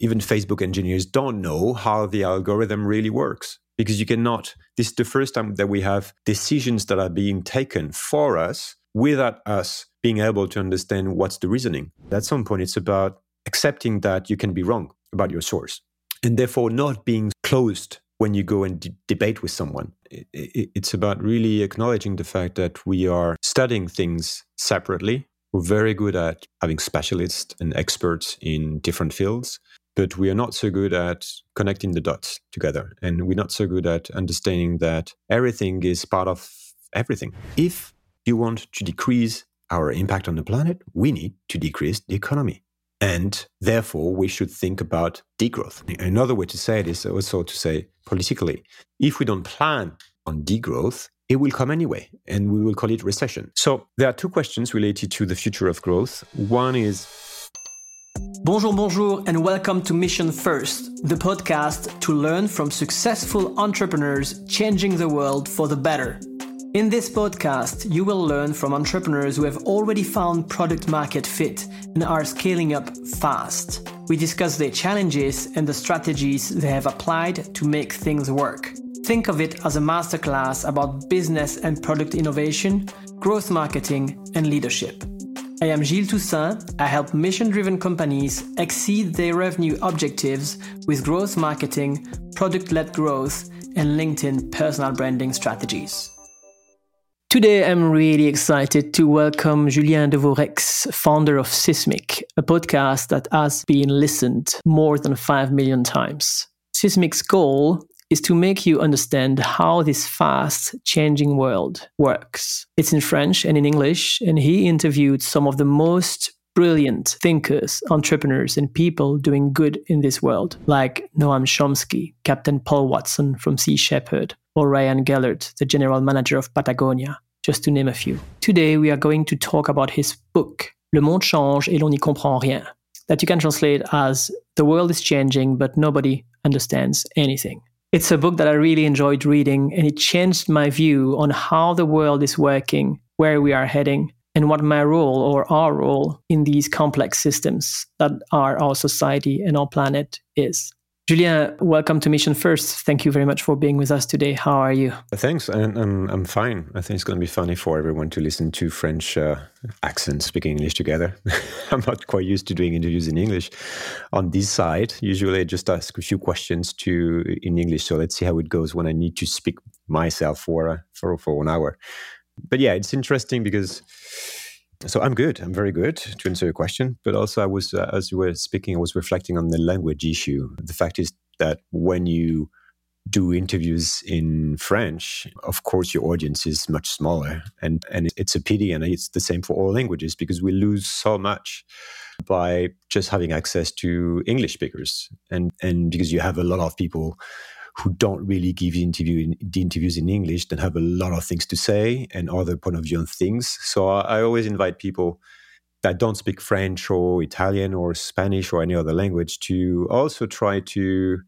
even Facebook engineers don't know how the algorithm really works because you cannot. This is the first time that we have decisions that are being taken for us without us being able to understand what's the reasoning. At some point, it's about accepting that you can be wrong about your source and therefore not being closed when you go and debate with someone. It's about really acknowledging the fact that we are studying things separately. We're very good at having specialists and experts in different fields, but we are not so good at connecting the dots together. And we're not so good at understanding that everything is part of everything. If you want to decrease our impact on the planet, we need to decrease the economy. And therefore, we should think about degrowth. Another way to say it is also to say politically, if we don't plan on degrowth, it will come anyway, and we will call it recession. So there are two questions related to the future of growth. One is Bonjour, bonjour, and welcome to Mission First, the podcast to learn from successful entrepreneurs changing the world for the better. In this podcast, you will learn from entrepreneurs who have already found product market fit and are scaling up fast. We discuss their challenges and the strategies they have applied to make things work. Think of it as a masterclass about business and product innovation, growth marketing, and leadership. I am Gilles Toussaint. I help mission driven companies exceed their revenue objectives with growth marketing, product led growth, and LinkedIn personal branding strategies. Today, I'm really excited to welcome Julien Devaureix, founder of Sismique, a podcast that has been listened more than 5 million times. Sismique's goal is to make you understand how this fast changing world works. It's in French and in English, and he interviewed some of the most brilliant thinkers, entrepreneurs, and people doing good in this world, like Noam Chomsky, Captain Paul Watson from Sea Shepherd, or Ryan Gellert, the general manager of Patagonia, just to name a few. Today, we are going to talk about his book, Le monde change et l'on n'y comprend rien, that you can translate as The world is changing, but nobody understands anything. It's a book that I really enjoyed reading, and it changed my view on how the world is working, where we are heading, and what my role or our role in these complex systems that are our society and our planet is. Julien, welcome to Mission First. Thank you very much for being with us today. How are you? Thanks, and I'm, I'm fine. I think it's going to be funny for everyone to listen to French uh, accents speaking English together. I'm not quite used to doing interviews in English on this side. Usually, I just ask a few questions to in English. So let's see how it goes when I need to speak myself for uh, for for one hour. But yeah, it's interesting because so I'm good. I'm very good to answer your question. But also, I was uh, as you were speaking, I was reflecting on the language issue. The fact is that when you do interviews in French, of course, your audience is much smaller, and and it's a pity, and it's the same for all languages because we lose so much by just having access to English speakers, and and because you have a lot of people who don't really give the, interview in, the interviews in English then have a lot of things to say and other point of view on things. So I, I always invite people that don't speak French or Italian or Spanish or any other language to also try to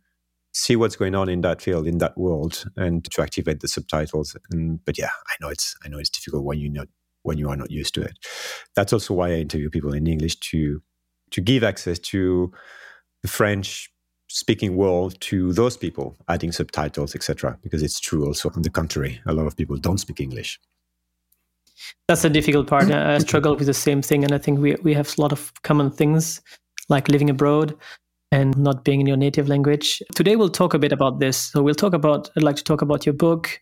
see what's going on in that field, in that world, and to activate the subtitles. And but yeah, I know it's I know it's difficult when you not when you are not used to it. That's also why I interview people in English to to give access to the French speaking world to those people, adding subtitles, etc. Because it's true also on the contrary, a lot of people don't speak English. That's the difficult part. I struggle with the same thing, and I think we we have a lot of common things, like living abroad and not being in your native language. Today we'll talk a bit about this. So we'll talk about. I'd like to talk about your book,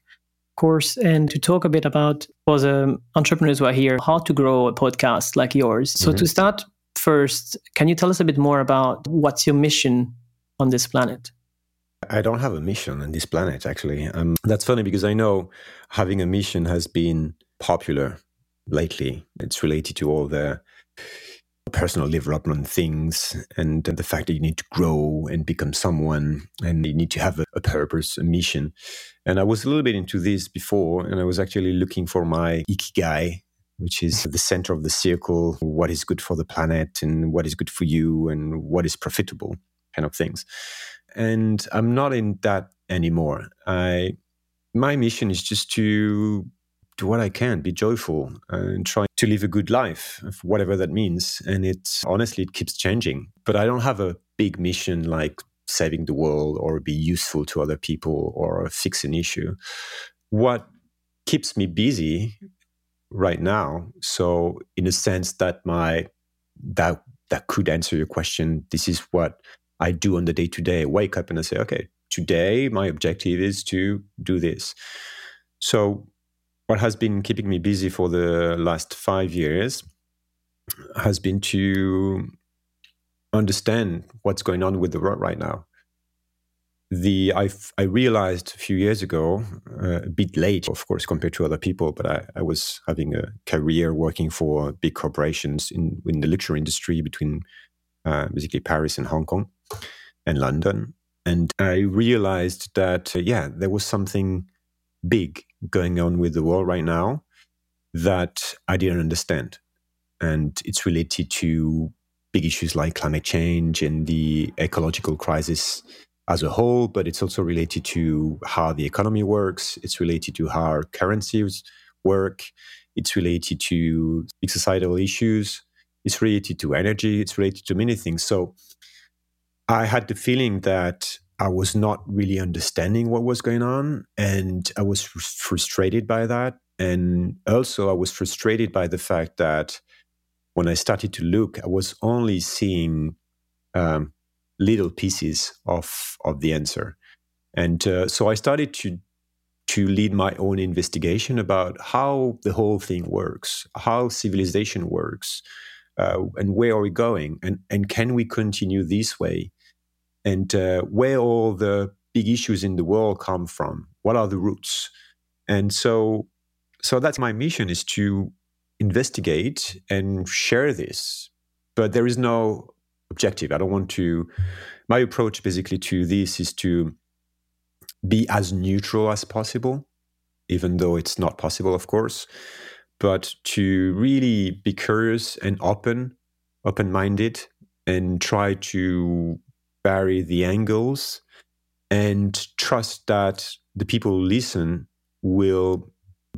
course, and to talk a bit about for the entrepreneurs who are here, how to grow a podcast like yours. So mm-hmm. to start first, can you tell us a bit more about what's your mission on this planet? I don't have a mission on this planet, actually. Um, that's funny because I know having a mission has been popular lately. It's related to all the personal development things and the fact that you need to grow and become someone and you need to have a, a, purpose, a mission. And I was a little bit into this before, and I was actually looking for my ikigai, which is the center of the circle, what is good for the planet and what is good for you and what is profitable kind of things. And I'm not in that anymore. I my mission is just to do what I can, be joyful, and try to live a good life, whatever that means. And it's honestly, it keeps changing. But I don't have a big mission like saving the world or be useful to other people or fix an issue. What keeps me busy right now, so in a sense that my that that could answer your question, this is what I do on the day to day. Wake up and I say, okay, today my objective is to do this. So what has been keeping me busy for the last five years has been to understand what's going on with the world right now. The I I realized a few years ago, uh, a bit late, of course, compared to other people, but I, I was having a career working for big corporations in in the luxury industry between uh, basically Paris and Hong Kong and London, and I realized that uh, yeah, there was something big going on with the world right now that I didn't understand, and it's related to big issues like climate change and the ecological crisis as a whole, but it's also related to how the economy works. It's related to how our currencies work. It's related to big societal issues. It's related to energy. It's related to many things. So I had the feeling that I was not really understanding what was going on. And I was frustrated by that. And also, I was frustrated by the fact that when I started to look, I was only seeing um, little pieces of of the answer, and uh, so I started to to lead my own investigation about how the whole thing works, how civilization works, uh, and where are we going, and and can we continue this way, and uh, where all the big issues in the world come from, what are the roots, and so so that's my mission is to investigate and share this. But there is no objective. I don't want to. My approach basically to this is to be as neutral as possible, even though it's not possible, of course, but to really be curious and open, open minded, and try to vary the angles and trust that the people who listen will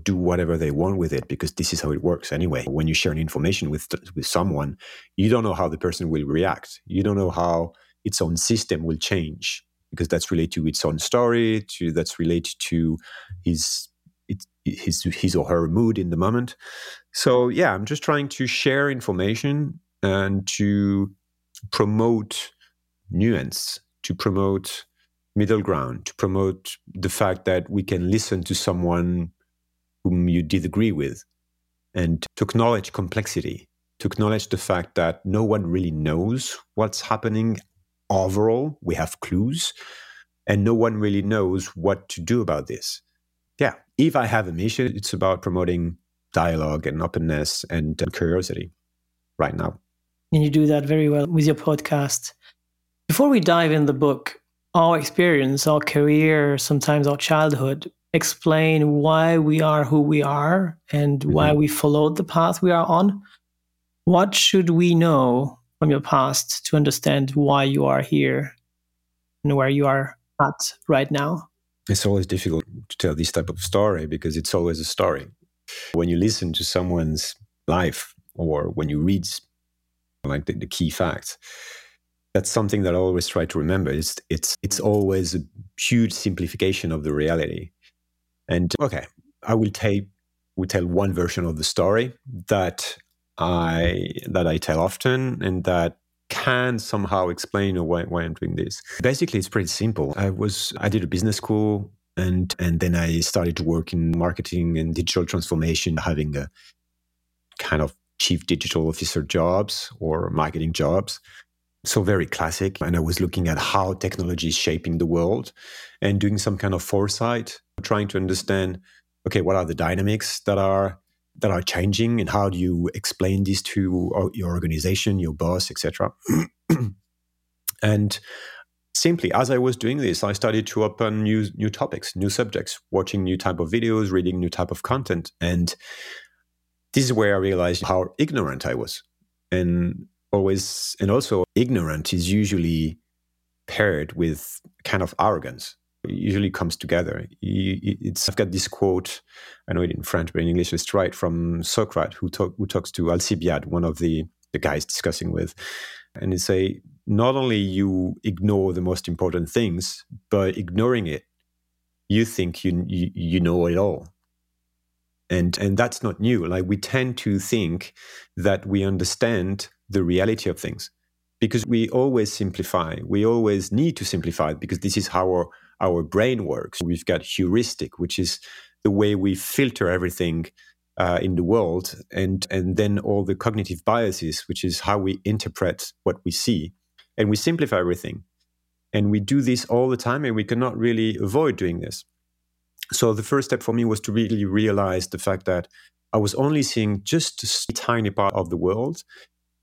do whatever they want with it because this is how it works anyway. When you share information with with someone, you don't know how the person will react. You don't know how its own system will change because that's related to its own story, to that's related to his it, his his or her mood in the moment. So yeah, I'm just trying to share information and to promote nuance, to promote middle ground, to promote the fact that we can listen to someone whom you disagree with, and to acknowledge complexity, to acknowledge the fact that no one really knows what's happening overall. We have clues, and no one really knows what to do about this. Yeah, if I have a mission, it's about promoting dialogue and openness and curiosity right now. And you do that very well with your podcast. Before we dive in the book, our experience, our career, sometimes our childhood explain why we are who we are and mm-hmm. why we followed the path we are on. What should we know from your past to understand why you are here and where you are at right now? It's always difficult to tell this type of story because it's always a story. When you listen to someone's life or when you read like the, the key facts, that's something that I always try to remember. It's it's it's always a huge simplification of the reality. And okay, I will take will tell one version of the story that I that I tell often and that can somehow explain why, why I'm doing this. Basically, it's pretty simple. I was I did a business school and and then I started to work in marketing and digital transformation, having a kind of chief digital officer jobs or marketing jobs. So very classic. And I was looking at how technology is shaping the world and doing some kind of foresight trying to understand okay what are the dynamics that are that are changing and how do you explain this to uh, your organization your boss etc and simply as i was doing this i started to open new new topics new subjects watching new type of videos reading new type of content and this is where i realized how ignorant i was and always and also ignorant is usually paired with kind of arrogance it usually comes together. It's, I've got this quote, I know it in French, but in English it's right from Socrates, who, talk, who talks to Alcibiade, one of the, the guys discussing with. And he say, not only you ignore the most important things, but ignoring it, you think you, you, you know it all. And, and that's not new. Like we tend to think that we understand the reality of things because we always simplify. We always need to simplify because this is how our, our brain works. We've got heuristic, which is the way we filter everything uh, in the world, and and then all the cognitive biases, which is how we interpret what we see, and we simplify everything, and we do this all the time, and we cannot really avoid doing this. So the first step for me was to really realize the fact that I was only seeing just a tiny part of the world,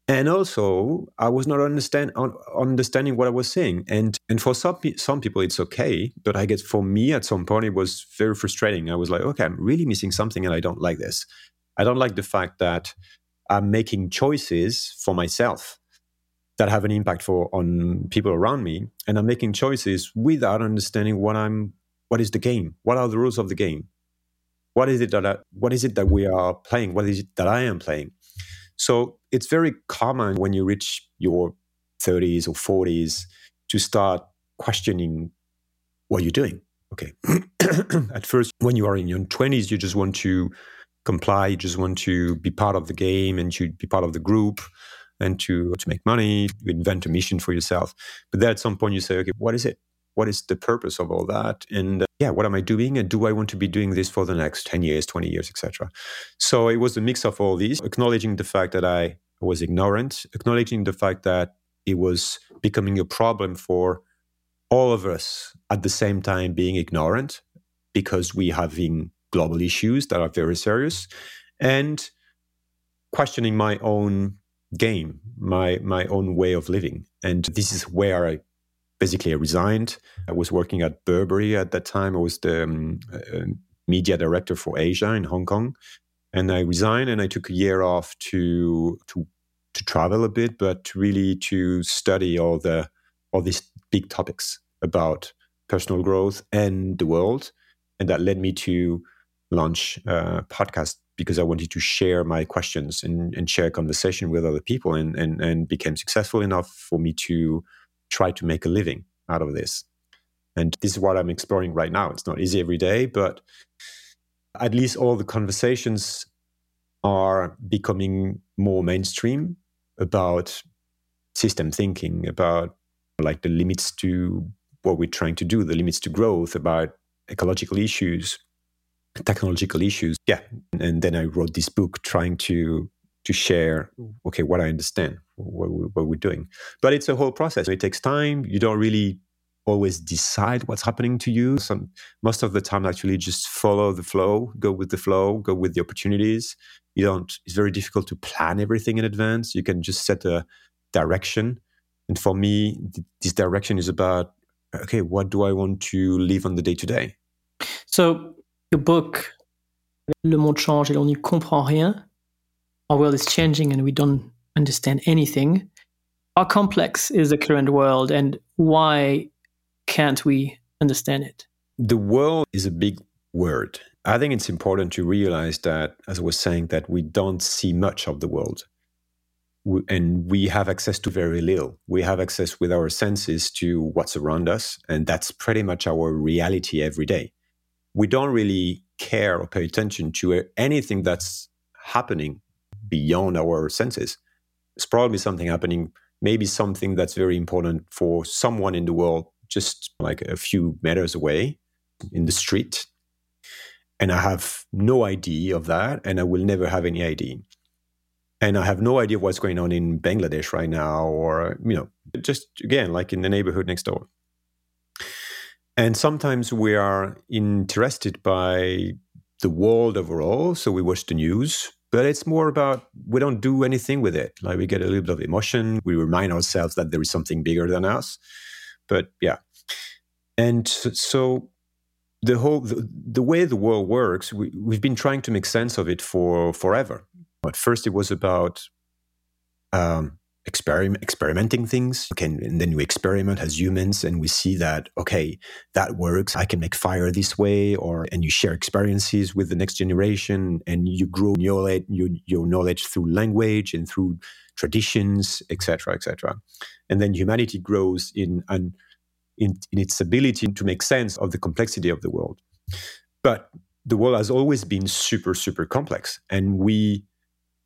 and also I was not understand understanding what I was saying. And and for some some people it's okay, but I guess for me at some point it was very frustrating. I was like, okay, I'm really missing something, and I don't like this. I don't like the fact that I'm making choices for myself that have an impact for on people around me, and I'm making choices without understanding what I'm what is the game, what are the rules of the game, what is it that I, what is it that we are playing, what is it that I am playing so it's very common when you reach your 30s or 40s to start questioning what you're doing. Okay. At first, when you are in your 20s, you just want to comply, you just want to be part of the game and to be part of the group and to, to make money, you invent a mission for yourself. But then at some point you say, okay, what is it? What is the purpose of all that? And uh, yeah what am i doing? And do i want to be doing this for the next 10 years 20 years etc so it was a mix of all these acknowledging the fact that i was ignorant acknowledging the fact that it was becoming a problem for all of us at the same time being ignorant because we having global issues that are very serious and questioning my own game my my own way of living. And this is where i basically I resigned. I was working at Burberry at that time. I was the um, uh, media director for Asia in Hong Kong, and I resigned and I took a year off to to to travel a bit, but really to study all the all these big topics about personal growth and the world, and that led me to launch a podcast because I wanted to share my questions and, and share conversation with other people and, and, and became successful enough for me to try to make a living out of this. And this is what I'm exploring right now. It's not easy every day, but at least all the conversations are becoming more mainstream about system thinking, about like the limits to what we're trying to do, the limits to growth, about ecological issues, technological issues. Yeah. And then I wrote this book trying to to share okay what i understand what, what we're doing. But it's a whole process. It takes time. You don't really always decide what's happening to you. Some most of the time actually just follow the flow go with the flow go with the opportunities. You don't it's very difficult to plan everything in advance. You can just set a direction. And for me this direction is about okay what do i want to live on the day to day so your book le monde change et l'on n'y comprend rien. Our world is changing and we don't understand anything. How complex is the current world and why can't we understand it? The world is a big word. I think it's important to realize that, as I was saying, that we don't see much of the world. and we have access to very little. We have access with our senses to what's around us, and that's pretty much our reality every day. We don't really care or pay attention to anything that's happening beyond our senses. It's probably something happening, maybe something that's very important for someone in the world, just like a few meters away in the street. And I have no idea of that, and I will never have any idea. And I have no idea what's going on in Bangladesh right now, or, you know, just again, like in the neighborhood next door. And sometimes we are interested by the world overall. So we watch the news but it's more about we don't do anything with it. Like we get a little bit of emotion. We remind ourselves that there is something bigger than us. But yeah. And so the whole the, the way the world works we, we've been trying to make sense of it for forever. But first it was about um, experiment, experimenting things. Okay, and then we experiment as humans, and we see that okay, that works. I can make fire this way, or and you share experiences with the next generation, and you grow your your, your knowledge through language and through traditions, etc., etc. And then humanity grows in an in, in its ability to make sense of the complexity of the world. But the world has always been super, super complex, and we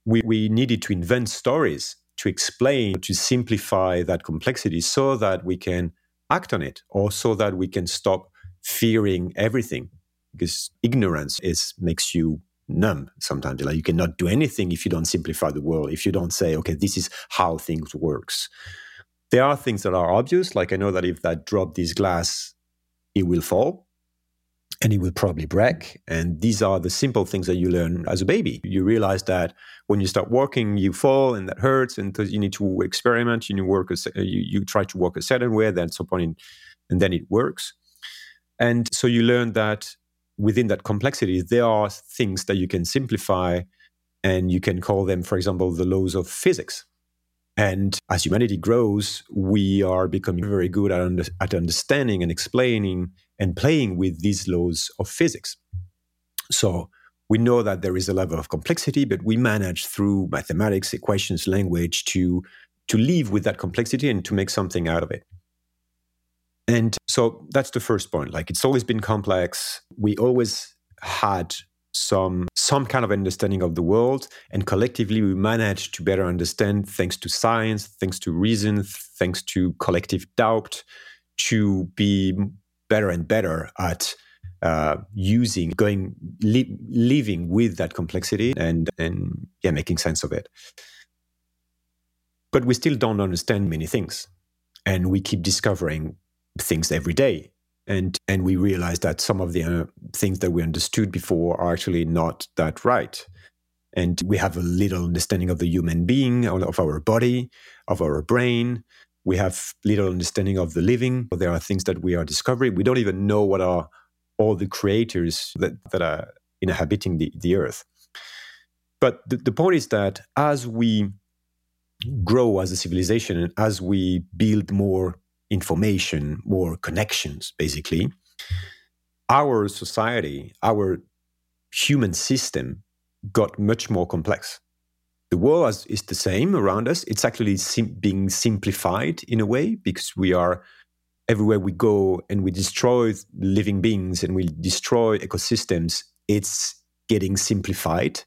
we, we needed to invent stories to explain, to simplify that complexity so that we can act on it or so that we can stop fearing everything. Because ignorance is makes you numb sometimes. Like you cannot do anything if you don't simplify the world if you don't say okay this is how things works. There are things that are obvious. Like i know that if that drop this glass it will fall and it will probably break. And these are the simple things that you learn as a baby. You realize that when you start walking, you fall and that hurts, and you need to experiment. You work, a, you, you try to walk a certain way, then some point, in, and then it works. And so you learn that within that complexity, there are things that you can simplify, and you can call them, for example, the laws of physics. And as humanity grows, we are becoming very good at, under, at understanding and explaining and playing with these laws of physics. So we know that there is a level of complexity, but we manage through mathematics, equations, language to, to live with that complexity and to make something out of it. And so that's the first point. Like it's always been complex. We always had some some kind of understanding of the world and collectively we managed to better understand thanks to science thanks to reason thanks to collective doubt to be better and better at uh, using going li- living with that complexity and and yeah making sense of it. But we still don't understand many things and we keep discovering things every day. And and we realize that some of the uh, things that we understood before are actually not that right. And we have a little understanding of the human being of our body of our brain we have little understanding of the living. There are things that we are discovering. We don't even know what are all the creators that, that are inhabiting the, the earth. But the, the point is that as we grow as a civilization and as we build more information, more connections, basically, our society, our human system got much more complex. The world is, is the same around us. It's actually sim- being simplified in a way because we are everywhere we go and we destroy living beings and we destroy ecosystems. It's getting simplified.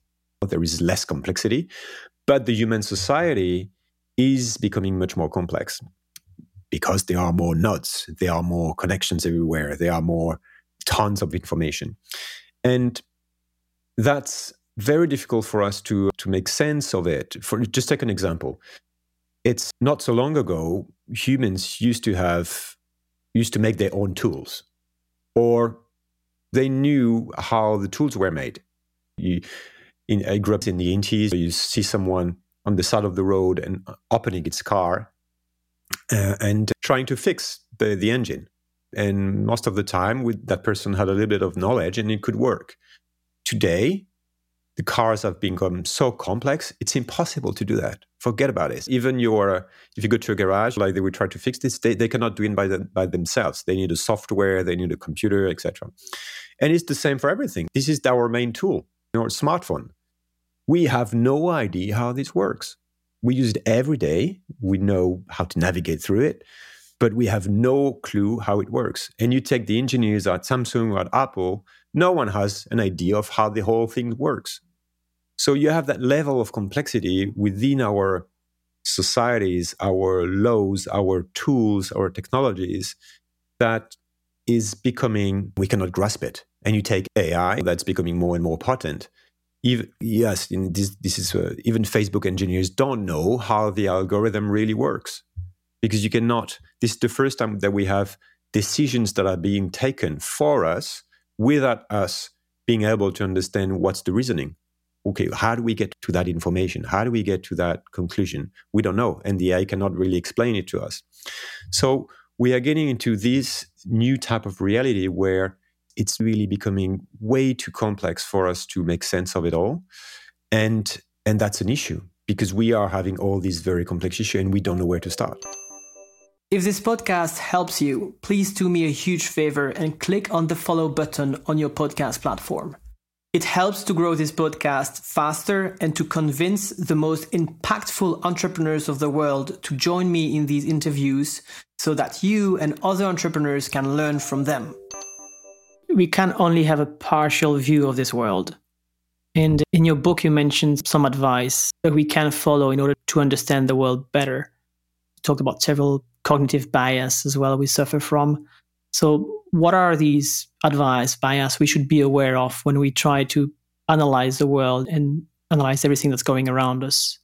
There is less complexity. But the human society is becoming much more complex because there are more nodes, there are more connections everywhere, there are more tons of information. And that's very difficult for us to, to make sense of it. For just take an example. It's not so long ago, humans used to have used to make their own tools. Or they knew how the tools were made. You, in, I grew up in the 80s, you see someone on the side of the road and opening its car uh, and trying to fix the, the engine. And most of the time, with that person had a little bit of knowledge and it could work. Today, the cars have become so complex, it's impossible to do that. Forget about it. Even your, if you go to a garage, like they would try to fix this, they, they cannot do it by, the, by themselves. They need a software, they need a computer, etc. And it's the same for everything. This is our main tool, your smartphone. We have no idea how this works we use it every day. We know how to navigate through it, but we have no clue how it works. And you take the engineers at Samsung or at Apple, no one has an idea of how the whole thing works. So you have that level of complexity within our societies, our laws, our tools, our technologies that is becoming, we cannot grasp it. And you take AI that's becoming more and more potent even, yes, this, this is uh, even Facebook engineers don't know how the algorithm really works because you cannot. This is the first time that we have decisions that are being taken for us without us being able to understand what's the reasoning. Okay, how do we get to that information? How do we get to that conclusion? We don't know, and the AI cannot really explain it to us. So we are getting into this new type of reality where it's really becoming way too complex for us to make sense of it all and and that's an issue because we are having all these very complex issues and we don't know where to start. If this podcast helps you, please do me a huge favor and click on the follow button on your podcast platform. It helps to grow this podcast faster and to convince the most impactful entrepreneurs of the world to join me in these interviews so that you and other entrepreneurs can learn from them. We can only have a partial view of this world. And in your book, you mentioned some advice that we can follow in order to understand the world better. You talked about several cognitive bias as well we suffer from. So, what are these advice bias we should be aware of when we try to analyze the world and analyze everything that's going around us?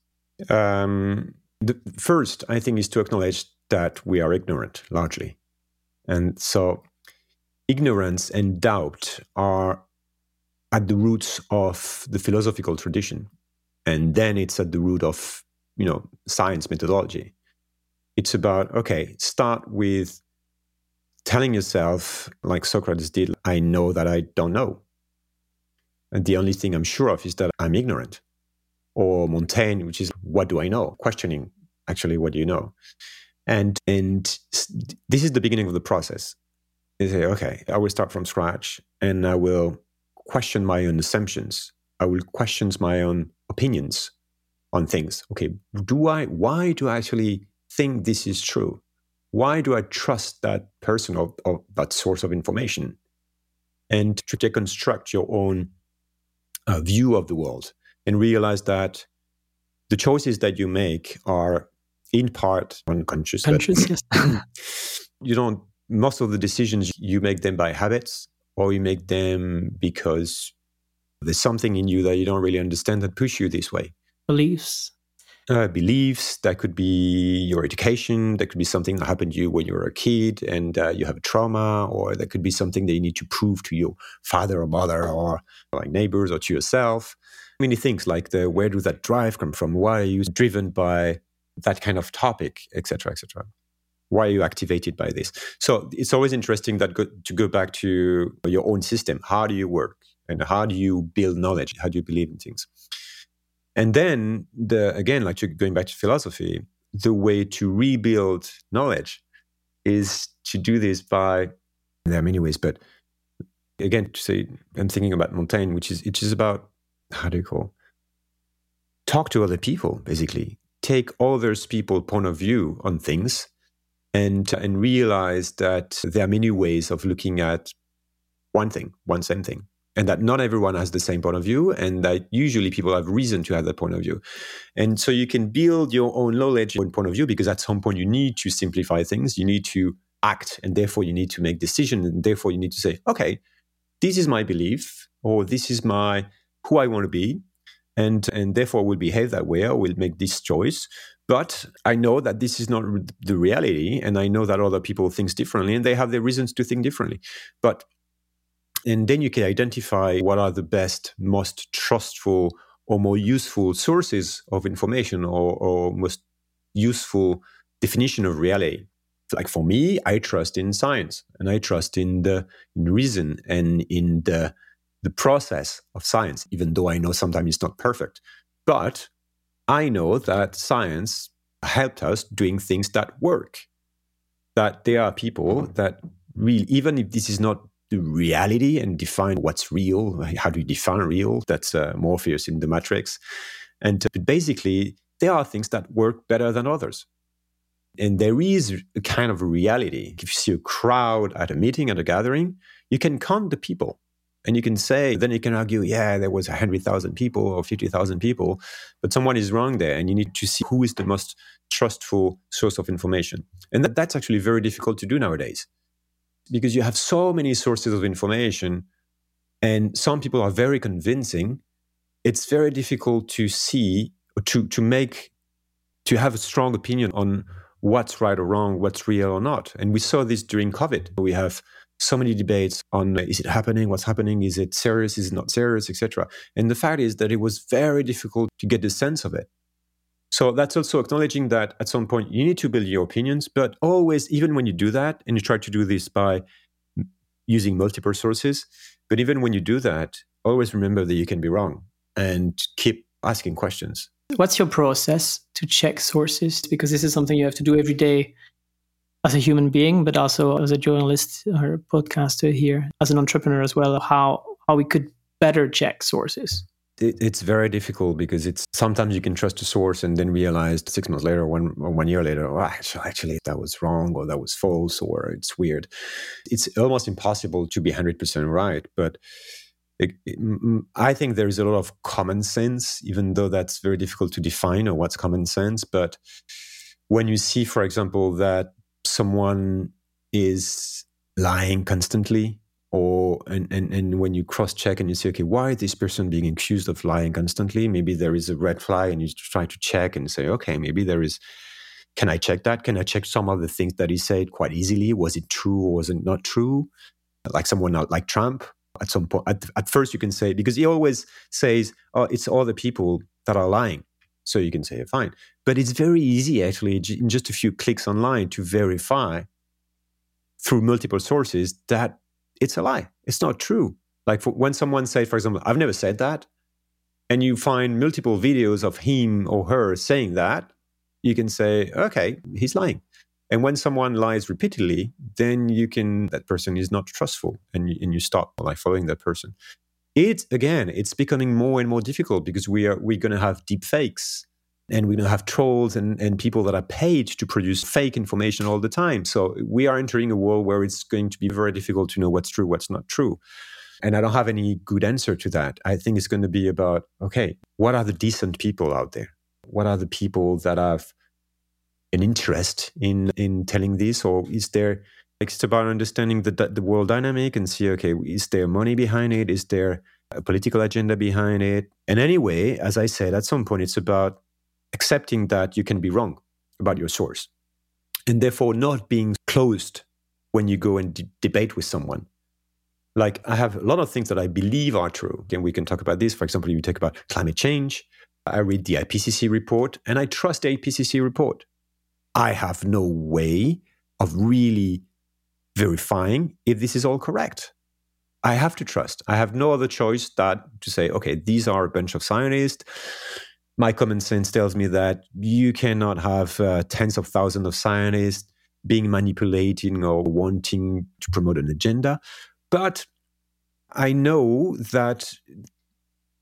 Um, the first, I think, is to acknowledge that we are ignorant largely. And so, ignorance and doubt are at the roots of the philosophical tradition. And then it's at the root of, you know, science methodology. It's about, okay, start with telling yourself, like Socrates did, I know that I don't know. And the only thing I'm sure of is that I'm ignorant. Or Montaigne, which is, what do I know? Questioning, actually, what do you know? And, and this is the beginning of the process. You say, okay, I will start from scratch and I will question my own assumptions. I will question my own opinions on things. Okay, do I, why do I actually think this is true? Why do I trust that person or, or that source of information? And to deconstruct your own uh, view of the world and realize that the choices that you make are in part unconscious. Conscious, yes. you don't, most of the decisions, you make them by habits or you make them because there's something in you that you don't really understand that push you this way. Beliefs. Uh, beliefs. That could be your education. That could be something that happened to you when you were a kid and uh, you have a trauma, or that could be something that you need to prove to your father or mother, or like neighbors, or to yourself. Many things like the where does that drive come from? Why are you driven by that kind of topic, etc., etc why are you activated by this so it's always interesting that go, to go back to your own system how do you work and how do you build knowledge how do you believe in things and then the again like going back to philosophy the way to rebuild knowledge is to do this by there are many ways but again to say i'm thinking about montaigne which is which is about how do you call talk to other people basically. Take others people point of view on things and and realize that there are many ways of looking at one thing, one same thing, and that not everyone has the same point of view, and that usually people have reason to have that point of view, and so you can build your own knowledge, your own point of view, because at some point you need to simplify things, you need to act, and therefore you need to make decisions, and therefore you need to say, okay, this is my belief, or this is my who I want to be, and and therefore will behave that way, or will make this choice. But I know that this is not the reality, and I know that other people think differently, and they have their reasons to think differently. But and then you can identify what are the best, most trustful, or more useful sources of information, or, or most useful definition of reality. Like for me, I trust in science, and I trust in the in reason and in the the process of science, even though I know sometimes it's not perfect. But I know that science helped us doing things that work. That there are people that really, even if this is not reality and define what's real, how do you define real? That's uh, Morpheus in the Matrix. And uh, basically, there are things that work better than others. And there is a kind of reality. If you see a crowd at a meeting, at a gathering, you can count the people. And you can say, then you can argue, yeah, there was 100,000 people or 50,000 people, but someone is wrong there. And you need to see who is the most trustful source of information. And that, that's actually very difficult to do nowadays because you have so many sources of information and some people are very convincing. It's very difficult to see, to, to make, to have a strong opinion on what's right or wrong, what's real or not. And we saw this during COVID. We have so many debates on is it happening, what's happening, is it serious, is it not serious, etc. And the fact is that it was very difficult to get the sense of it. So that's also acknowledging that at some point you need to build your opinions, but always, even when you do that, and you try to do this by using multiple sources, but even when you do that, always remember that you can be wrong and keep asking questions. What's your process to check sources? Because this is something you have to do every day as a human being, but also as a journalist or a podcaster here, as an entrepreneur as well, how, how we could better check sources it's very difficult because it's sometimes you can trust a source and then realize six months later, one or one year later, oh, actually, actually that was wrong or that was false or it's weird. It's almost impossible to be hundred percent right, but it, it, I think there is a lot of common sense, even though that's very difficult to define or what's common sense. But when you see, for example, that someone is lying constantly or and, and and when you cross check and you say okay why is this person being accused of lying constantly? Maybe there is a red flag and you try to check and say okay maybe there is can i check that? Can i check some of the things that he said quite easily? Was it true or was it not true? Like someone like trump at some point at, at first you can say because he always says oh it's all the people that are lying. So you can say fine. But it's very easy actually in just a few clicks online to verify through multiple sources that it's a lie. It's not true. Like for, when someone says, for example, I've never said that, and you find multiple videos of him or her saying that, you can say, okay, he's lying. And when someone lies repeatedly, then you can that person is not trustful, and you, and you stop like following that person. It again, it's becoming more and more difficult because we are we're going to have deep fakes and we don't have trolls and, and people that are paid to produce fake information all the time. So we are entering a world where it's going to be very difficult to know what's true, what's not true. And I don't have any good answer to that. I think it's going to be about okay, what are the decent people out there? What are the people that have an interest in in telling this, or is there? Like it's about understanding the the world dynamic and see okay, is there money behind it? Is there a political agenda behind it? And anyway, as I said, at some point, it's about accepting that you can be wrong about your source and therefore not being closed when you go and debate with someone. Like I have a lot of things that I believe are true. Again, we can talk about this. For example, you talk about climate change. I read the IPCC report and I trust the IPCC report. I have no way of really verifying if this is all correct. I have to trust. I have no other choice that to say, okay, these are a bunch of scientists my common sense tells me that you cannot have uh, tens of thousands of scientists being manipulating or wanting to promote an agenda. But I know that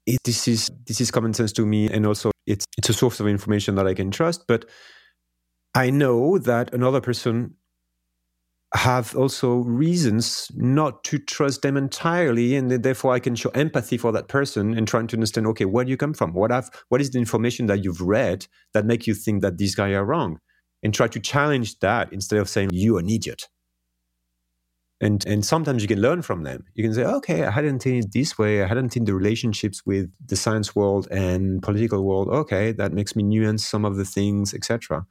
it, this is this is common sense to me, and also it's it's a source of information that I can trust. But I know that another person have also reasons not to trust them entirely and therefore i can show empathy for that person and trying to understand okay where do you come from? What have what is the information that you've read that make you think that these guys are wrong? And try to challenge that instead of saying you're an idiot. And and sometimes you can learn from them. You can say okay i hadn't seen it this way. I hadn't seen the relationships with the science world and political world. Okay that makes me nuance some of the things etc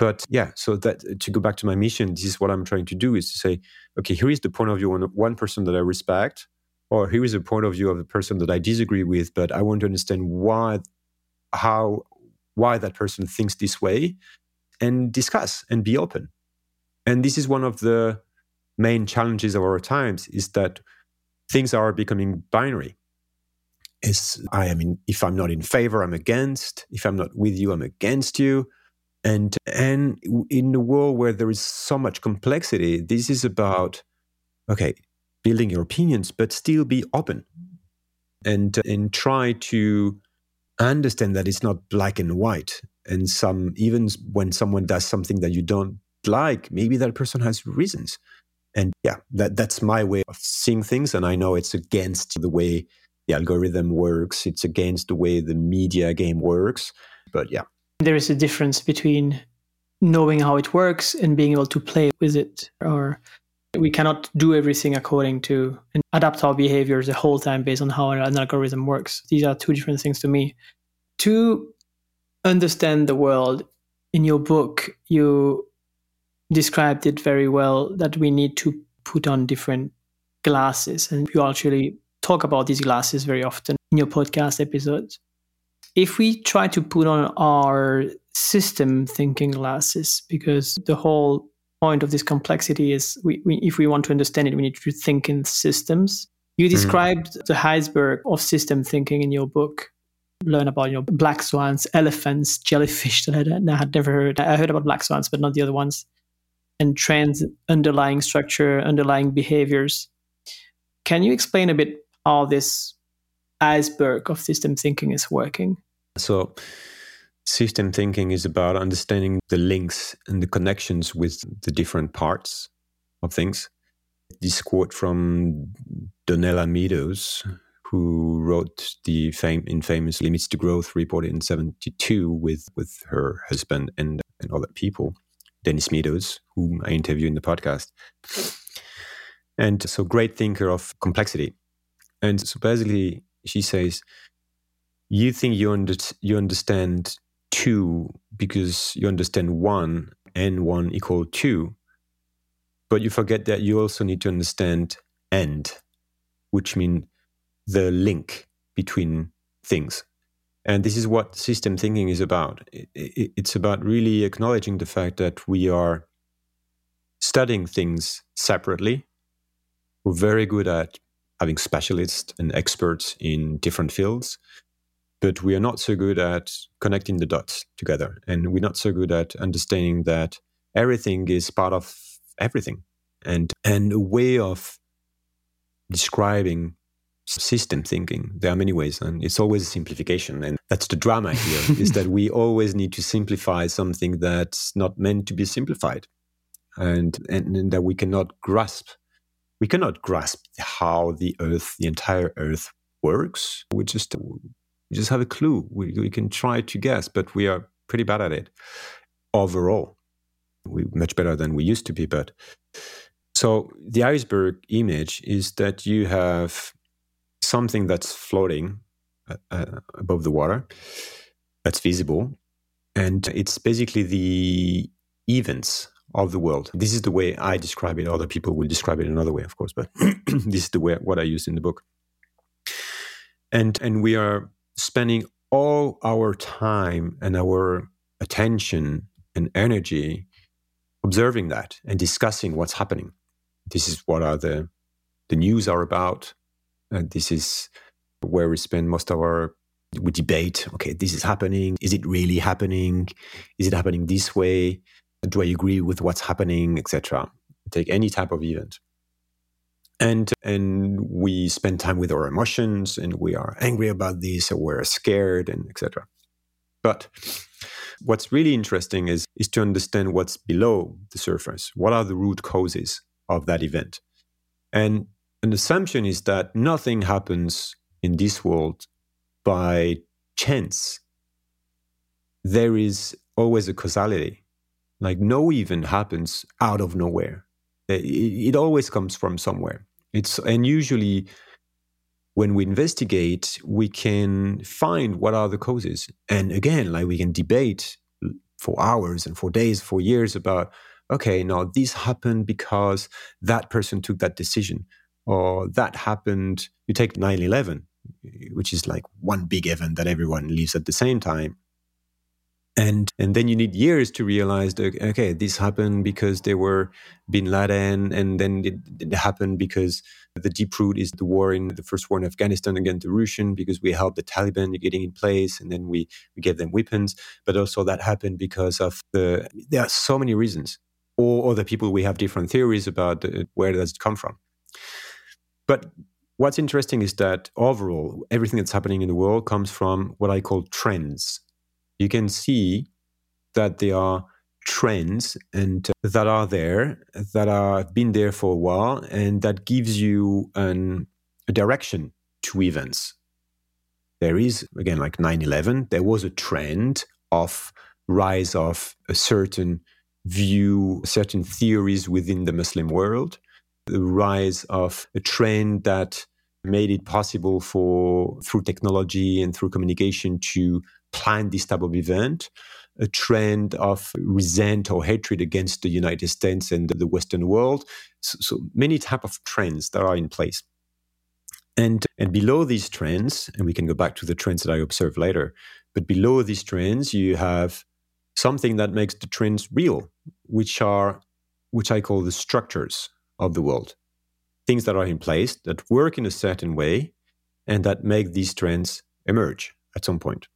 but yeah, so that uh, to go back to my mission, this is what I'm trying to do is to say, okay, here is the point of view of one person that I respect, or here is the point of view of a person that I disagree with, but I want to understand why, how, why that person thinks this way, and discuss and be open. And this is one of the main challenges of our times is that things are becoming binary. Is I am in, if I'm not in favor, I'm against. If I'm not with you, I'm against you and and in the world where there is so much complexity this is about okay building your opinions but still be open and and try to understand that it's not black and white. And some even when someone does something that you don't like maybe that person has reasons. And yeah that that's my way of seeing things and i know it's against the way the algorithm works. It's against the way the media game works. But yeah there is a difference between knowing how it works and being able to play with it or we cannot do everything according to and adapt our behaviors the whole time based on how an algorithm works. These are two different things to me. To understand the world in your book you described it very well that we need to put on different glasses and you actually talk about these glasses very often in your podcast episodes if we try to put on our system thinking glasses, because the whole point of this complexity is we, we, if we want to understand it, we need to think in systems. You mm-hmm. described mm-hmm. the iceberg of system thinking in your book. learn about you know black swans, elephants, jellyfish that I, I had never heard. I heard about black swans, but not the other ones, and trends, underlying structure, underlying behaviors. Can you explain a bit how this iceberg of system thinking is working? So, system thinking is about understanding the links and the connections with the different parts of things. This quote from Donella Meadows, who wrote the fame, infamous Limits to Growth report in 72 with, with her husband and, and other people, Dennis Meadows, whom I interviewed in the podcast. And so, great thinker of complexity. And so, basically, she says, You think you, under, you understand two because you understand one and one equal two, but you forget that you also need to understand and, which means the link between things. And this is what system thinking is about. It's about really acknowledging the fact that we are studying things separately. We're very good at having specialists and experts in different fields, but we are not so good at connecting the dots together. And we're not so good at understanding that everything is part of everything. And, and a way of describing system thinking. There are many ways, and it's always a simplification. And that's the drama here is that we always need to simplify something that's not meant to be simplified. And, and, and that we cannot grasp. We cannot grasp how the earth, the entire earth works. We just we just have a clue. We, we can try to guess, but we are pretty bad at it overall. We're much better than we used to be, but so the iceberg image is that you have something that's floating uh, uh, above the water that's visible and it's basically the events of the world. This is the way i describe it. Other people will describe it another way of course but this is the way what i use in the book. And and we are spending all our time and our attention and energy observing that and discussing what's happening. This is what are the the news are about. And this is where we spend most of our we debate okay this is happening. Is it really happening? Is it happening this way do i agree with what's happening etc take any type of event. And and we spend time with our emotions and we are angry about this or we're scared and etc but what's really interesting is is to understand what's below the surface. What are the root causes of that event? And an assumption is that nothing happens in this world by chance. There is always a causality. Like no event happens out of nowhere. It, it always comes from somewhere. It's and usually when we investigate, we can find what are the causes. And again, like we can debate for hours and for days, for years about, okay, now this happened because that person took that decision or that happened. You take 9 11, which is like one big event that everyone leaves at the same time. And, and then you need years to realize that, okay, this happened because there were bin Laden, and then it, it happened because the deep root is the war in the first war in Afghanistan against the Russian, because we helped the Taliban getting in place, and then we, we gave them weapons. But also that happened because of the, there are so many reasons. Or other people, we have different theories about uh, where does it come from. But what's interesting is that overall, everything that's happening in the world comes from what I call trends. You can see that there are trends and that are there that are been there for a while and that gives you an, a direction to events. There is again like 9-11 there was a trend of rise of a certain view certain theories within the muslim world the rise of a trend that made it possible for through technology and through communication to plan this type of event a trend of resent or hatred against the united states and the western world so, so many type of trends that are in place and and below these trends and we can go back to the trends that i observe later but below these trends you have something that makes the trends real which are which i call the structures of the world. Things that are in place that work in a certain way and that make these trends emerge. at some point.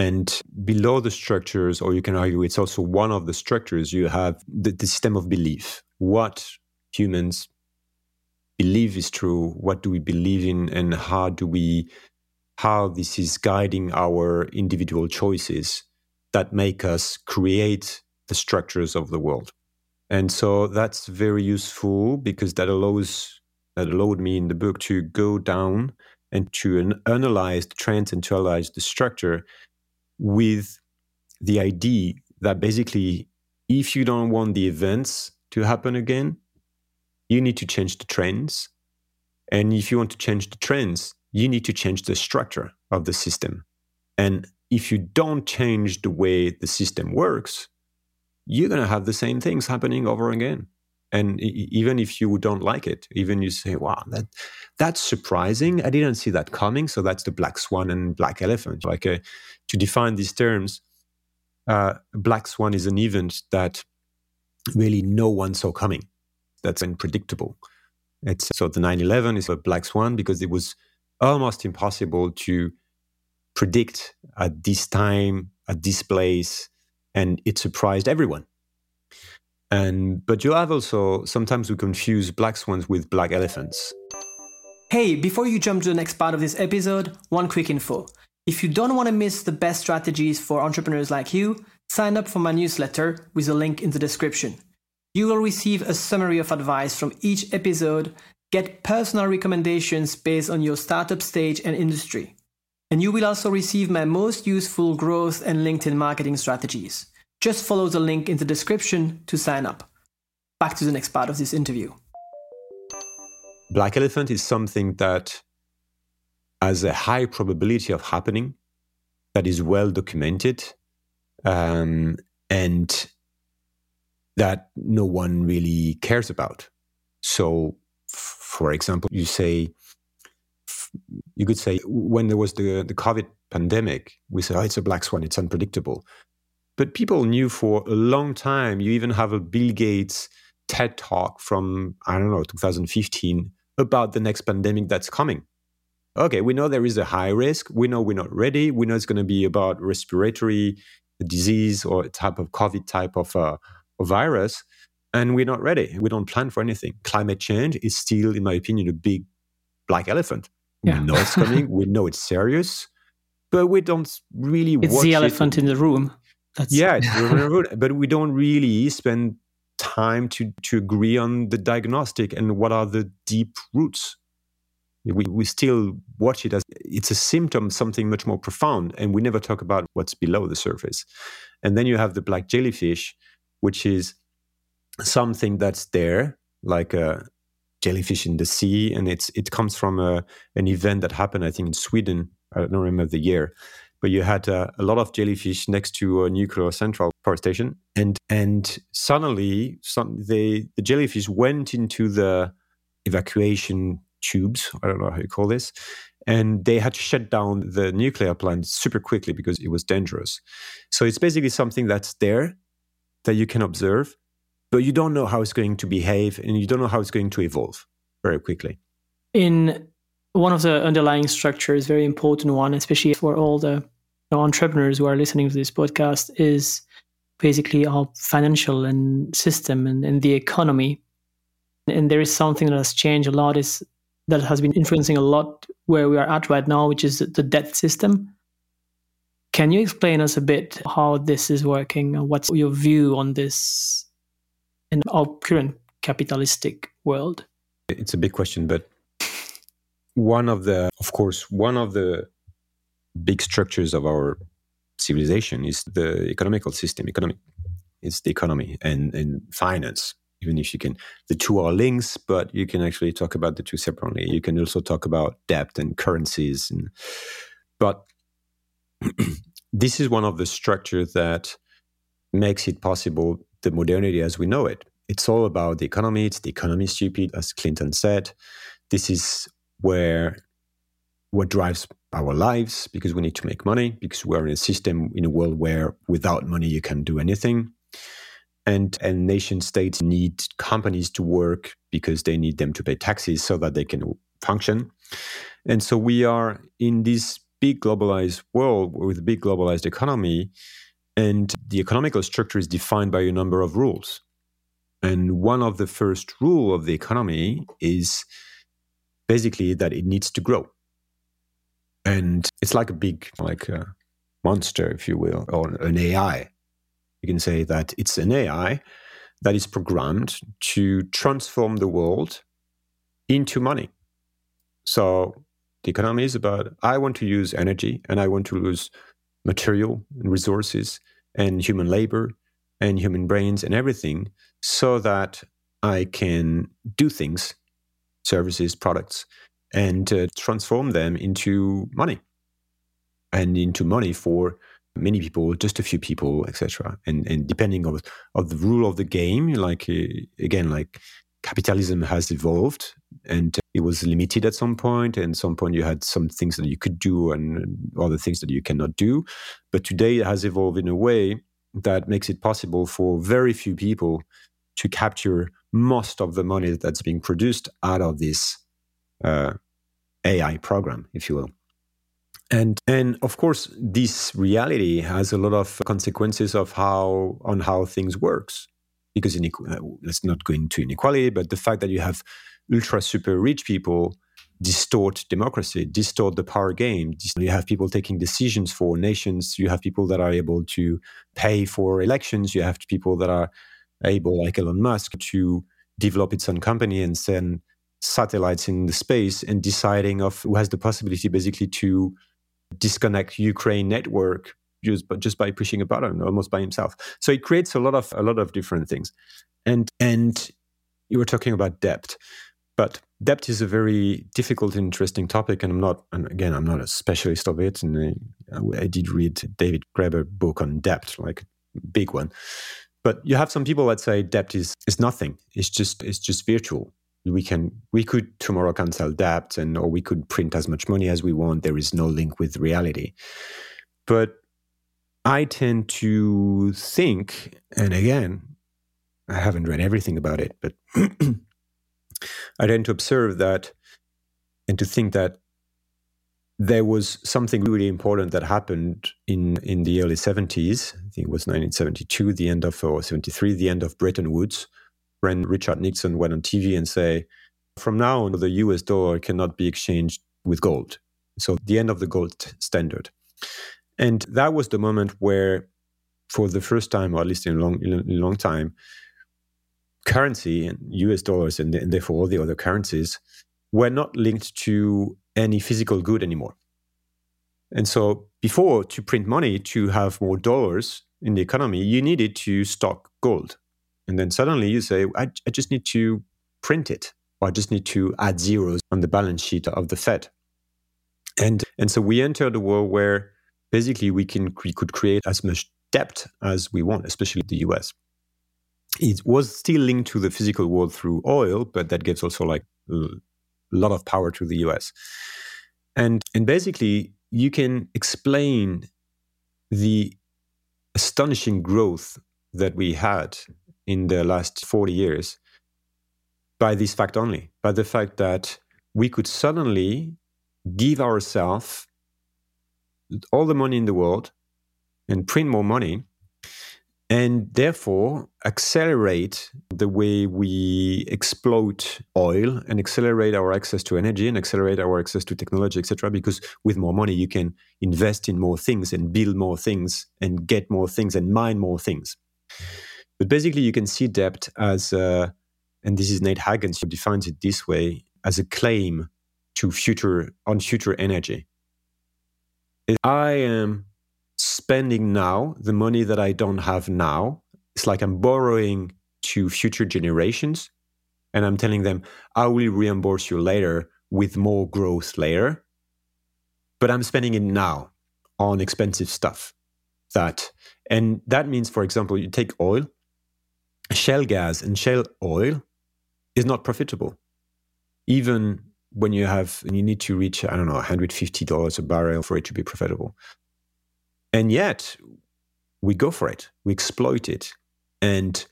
And below the structures, or you can argue it's also one of the structures, you have the, the system of belief. What humans believe is true, what do we believe in, and how do we, how this is guiding our individual choices that make us create the structures of the world. And so that's very useful because that allows that allowed me in the book to go down and to analyze the trends and to analyze the structure with the idea that basically, if you don't want the events to happen again, you need to change the trends. And if you want to change the trends, you need to change the structure of the system. And if you don't change the way the system works, you're going to have the same things happening over again. And even if you don't like it, even you say, "Wow, that that's surprising. I didn't see that coming." So that's the black swan and black elephant. Like uh, to define these terms, uh, black swan is an event that really no one saw coming. That's unpredictable. It's so the 9/11 is a black swan because it was almost impossible to predict at this time, at this place, and it surprised everyone. And but you have also sometimes we confuse black swans with black elephants. Hey, before you jump to the next part of this episode, one quick info. If you don't want to miss the best strategies for entrepreneurs like you, sign up for my newsletter with a link in the description. You will receive a summary of advice from each episode, get personal recommendations based on your startup stage and industry. And you will also receive my most useful growth and LinkedIn marketing strategies. Just follow the link in the description to sign up. Back to the next part of this interview. Black elephant is something that has a high probability of happening, that is well documented, um, and that no one really cares about. So, for example, you say, you could say when there was the, the COVID pandemic, we said, oh, it's a black swan, it's unpredictable. But people knew for a long time. You even have a Bill Gates TED talk from, I don't know, 2015 about the next pandemic that's coming. Okay, we know there is a high risk. We know we're not ready. We know it's going to be about respiratory disease or a type of COVID type of uh, virus. And we're not ready. We don't plan for anything. Climate change is still, in my opinion, a big black elephant. Yeah. We know it's coming. we know it's serious, but we don't really. It's the elephant it. in the room. That's yeah, but we don't really spend time to to agree on the diagnostic and what are the deep roots. We we still watch it as it's a symptom, something much more profound, and we never talk about what's below the surface. And then you have the black jellyfish, which is something that's there, like a jellyfish in the sea, and it's it comes from a an event that happened, I think, in Sweden. I don't remember the year, but you had uh, a lot of jellyfish next to a nuclear central power station, and and suddenly some they the jellyfish went into the evacuation tubes. I don't know how you call this, and they had to shut down the nuclear plant super quickly because it was dangerous. So it's basically something that's there that you can observe, but you don't know how it's going to behave, and you don't know how it's going to evolve very quickly. In one of the underlying structures, very important one, especially for all the entrepreneurs who are listening to this podcast, is basically our financial and system and, and the economy. And there is something that has changed a lot is that has been influencing a lot where we are at right now, which is the debt system. Can you explain us a bit how this is working and what's your view on this in our current capitalistic world? It's a big question, but one of the, of course, one of the big structures of our civilization is the economical system. Economic, it's the economy and, and finance. Even if you can, the two are links, but you can actually talk about the two separately. You can also talk about debt and currencies, and but this is one of the structures that makes it possible the modernity as we know it. It's all about the economy. It's the economy stupid, as Clinton said. This is where what drives our lives because we need to make money because we're in a system in a world where without money you can do anything and and nation states need companies to work because they need them to pay taxes so that they can function and so we are in this big globalized world with a big globalized economy, and the economical structure is defined by a number of rules. And one of the first rule of the economy is basically that it needs to grow. And it's like a big, like a monster, if you will, or an AI. You can say that it's an AI that is programmed to transform the world into money. So the economy is about I want to use energy and I want to use material and resources and human labor and human brains and everything so that I can do things, services, products, and uh, transform them into money and into money for many people, just a few people, etc. And and depending on of the rule of the game, like uh, again, like capitalism has evolved and it was limited at some point and some point you had some things that you could do and other things that you cannot do but today it has evolved in a way that makes it possible for very few people to capture most of the money that's being produced out of this uh, AI program, if you will. And and of course, this reality has a lot of consequences of how on how things works. Because uh, let's not go into inequality, but the fact that you have ultra super rich people distort democracy, distort the power game. You have people taking decisions for nations. You have people that are able to pay for elections. You have people that are able, like Elon Musk, to develop its own company and send satellites in the space and deciding of who has the possibility basically to disconnect Ukraine network just just by pushing a button almost by himself. So it creates a lot of a lot of different things. And and you were talking about debt. But debt is a very difficult, interesting topic, and I'm not. And again, I'm not a specialist of it. And I, I did read David Graeber book on debt, like big one. But you have some people that say debt is is nothing. It's just it's just virtual. We can we could tomorrow cancel debt, and or we could print as much money as we want. There is no link with reality. But I tend to think, and again, I haven't read everything about it, but I tend to observe that and to think that there was something really important that happened in, in the early 70s. I think it was 1972, the end of, or 73, the end of Bretton Woods, when Richard Nixon went on TV and say, from now on, the US dollar cannot be exchanged with gold. So the end of the gold standard. And that was the moment where, for the first time, or at least in a long, in a long time, currency and US dollars and, and therefore all the other currencies were not linked to any physical good anymore. And so before to print money to have more dollars in the economy, you needed to stock gold. And then suddenly you say, I, I just need to print it, or I just need to add zeros on the balance sheet of the Fed. And, and so we entered a world where basically we, can, we could create as much debt as we want, especially the US it was still linked to the physical world through oil, but that gives also like lot of power to the US. And and basically you can explain the astonishing growth that we had in the last 40 years by this fact only, by the fact that we could suddenly give ourselves all the money in the world and print more money and therefore accelerate the way we exploit oil and accelerate our access to energy and accelerate our access to technology etc because with more money you can invest in more things and build more things and get more things and mine more things. But basically you can see debt as a, and this is nate hagens who defines it this way as a claim to future on future energy. I am spending now the money that I don't have now. It's like I'm borrowing to future generations and I'm telling them, I will reimburse you later with more growth later. But I'm spending it now on expensive stuff. That and that means, for example, you take oil, shale gas and shale oil is not profitable. Even when you have and you need to reach, I don't know, $150 a barrel for it to be profitable. And yet we go for it, we exploit it. And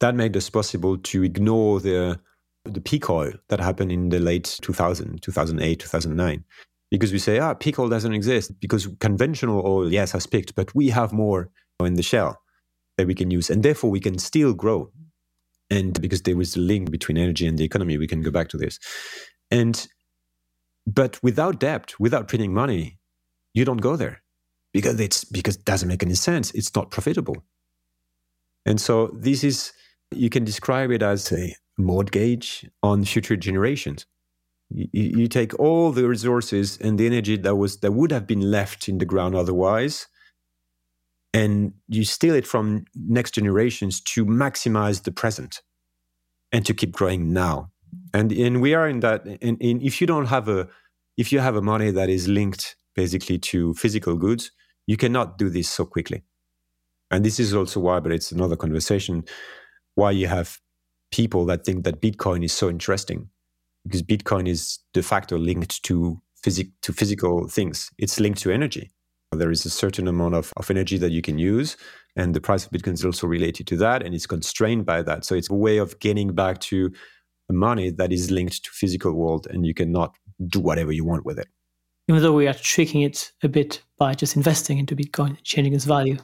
that made us possible to ignore the, the peak oil that happened in the late 2000, 2008, 2009. because we say, ah, peak oil doesn't exist because conventional oil, yes, has peaked, but we have more in the shell that we can use. And therefore, we can still grow. And because there was a link between energy and the economy, we can go back to this. And but without debt, without printing money, you don't go there because it's because it doesn't make any sense. It's not profitable. And so this is you can describe it as a mortgage on future generations. You, you, take all the resources and the energy that was that would have been left in the ground otherwise, and you steal it from next generations to maximize the present and to keep growing now. And and we are in that. And, and if you don't have a if you have a money that is linked basically to physical goods, you cannot do this so quickly. And this is also why, but it's another conversation, why you have people that think that Bitcoin is so interesting because Bitcoin is de facto linked to, phys- to physical things. It's linked to energy. There is a certain amount of, of energy that you can use, and the price of Bitcoin is also related to that, and it's constrained by that. So it's a way of getting back to money that is linked to physical world, and you cannot do whatever you want with it. Even though we are tricking it a bit by just investing into Bitcoin, changing its value.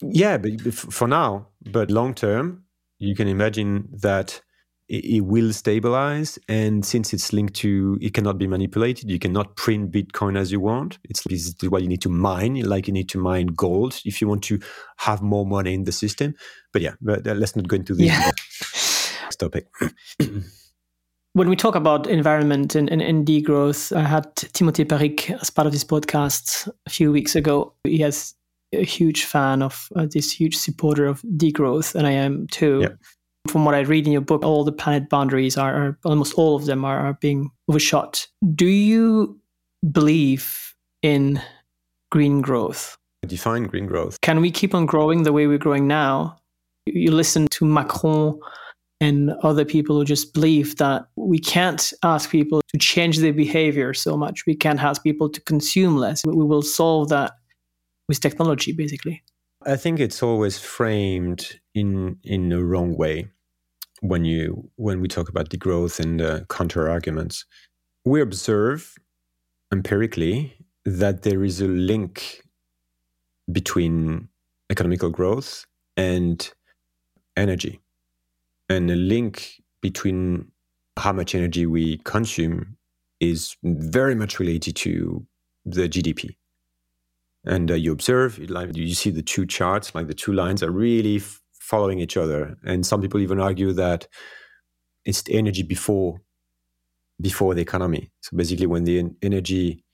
Yeah, but for now, but long term, you can imagine that it will stabilize. And since it's linked to, it cannot be manipulated. You cannot print Bitcoin as you want. It's what you need to mine, like you need to mine gold if you want to have more money in the system. But yeah, but uh, let's not go into this yeah. topic. when we talk about environment and, and, and degrowth, I had Timothy Parrique as part of this podcast a few weeks ago. He has a huge fan of uh, this huge supporter of degrowth, and I am too. Yeah. From what I read in your book, all the planet boundaries are, are almost all of them are, are being overshot. Do you believe in green growth? Define green growth. Can we keep on growing the way we're growing now? You listen to Macron and other people who just believe that we can't ask people to change their behavior so much. We can't ask people to consume less. We will solve that with technology, basically. I think it's always framed in in a wrong way when you when we talk about degrowth and uh, counter arguments. We observe empirically that there is a link between economical growth and energy, and a link between how much energy we consume is very much related to the GDP and uh, you observe like you see the two charts like the two lines are really f- following each other. And some people even argue that it's the energy before before the economy. So basically when the energy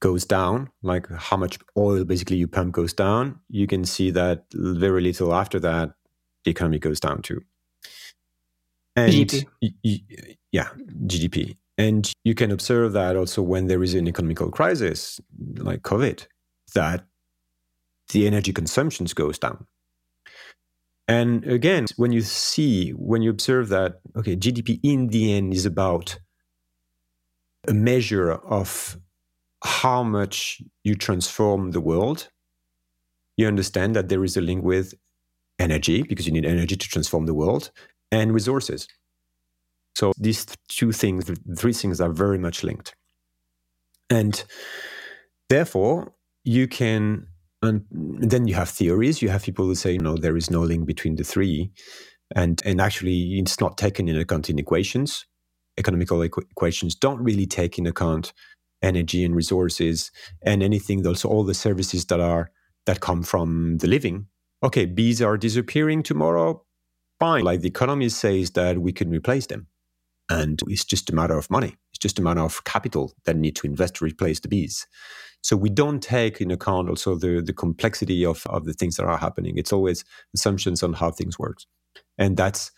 goes down like how much oil basically you pump goes down you can see that very little after that the economy goes down too and GDP. Y- y- yeah gdp and you can observe that also when there is an economical crisis like covid that the energy consumption goes down. And again, when you see, when you observe that, okay, GDP in the end is about a measure of how much you transform the world, you understand that there is a link with energy, because you need energy to transform the world, and resources. So these two things, three things are very much linked. And therefore, you can and then you have theories. You have people who say no there is no link between the three. And and actually it's not taken into account in equations. Economical equ- equations don't really take into account energy and resources and anything also all the services that are that come from the living. Okay bees are disappearing tomorrow fine like the economy says that we can replace them and it's just a matter of money it's just a matter of capital that need to invest to replace the bees so we don't take in account also the, the complexity of, of the things that are happening. It's always assumptions on how things work. And that's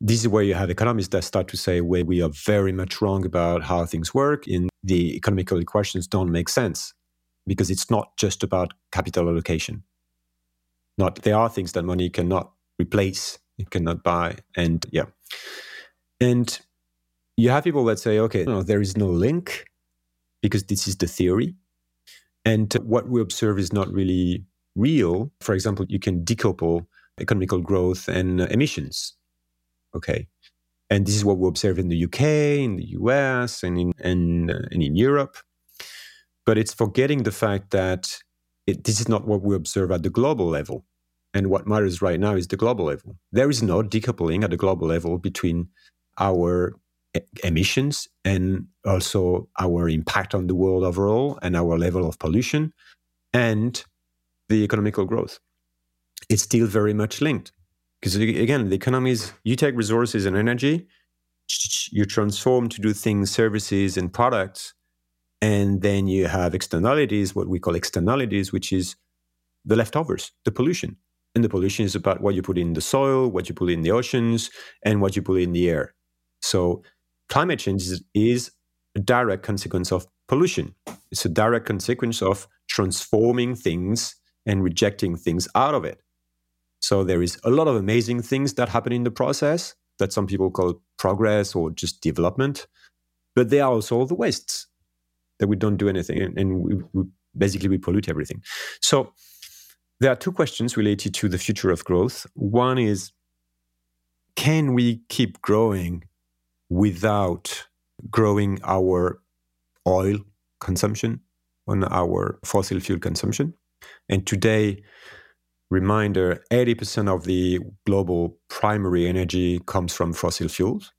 this is where you have economists that start to say, well, we are very much wrong about how things work. In the economical equations don't make sense because it's not just about capital allocation. Not there are things that money cannot replace, it cannot buy. And yeah. And you have people that say, okay, no, there is no link because this is the theory. And what we observe is not really real. For example, you can decouple economical growth and emissions. Okay. And this is what we observe in the UK, in the US, and in, and, uh, and in Europe. But it's forgetting the fact that it, this is not what we observe at the global level. And what matters right now is the global level. There is no decoupling at the global level between our emissions and also our impact on the world overall and our level of pollution and the economical growth. It's still very much linked. Because again, the economy is you take resources and energy, you transform to do things, services, and products. And then you have externalities, what we call externalities, which is the leftovers, the pollution. And the pollution is about what you put in the soil, what you put in the oceans, and what you put in the air. So climate change is, is a direct consequence of pollution. It's a direct consequence of transforming things and rejecting things out of it. So there is a lot of amazing things that happen in the process that some people call progress or just development. But there are also all the wastes that we don't do anything and, we, we, basically we pollute everything. So there are two questions related to the future of growth. One is can we keep growing without growing our oil consumption on our fossil fuel consumption? And today, reminder 80% of the global primary energy comes from fossil fuels.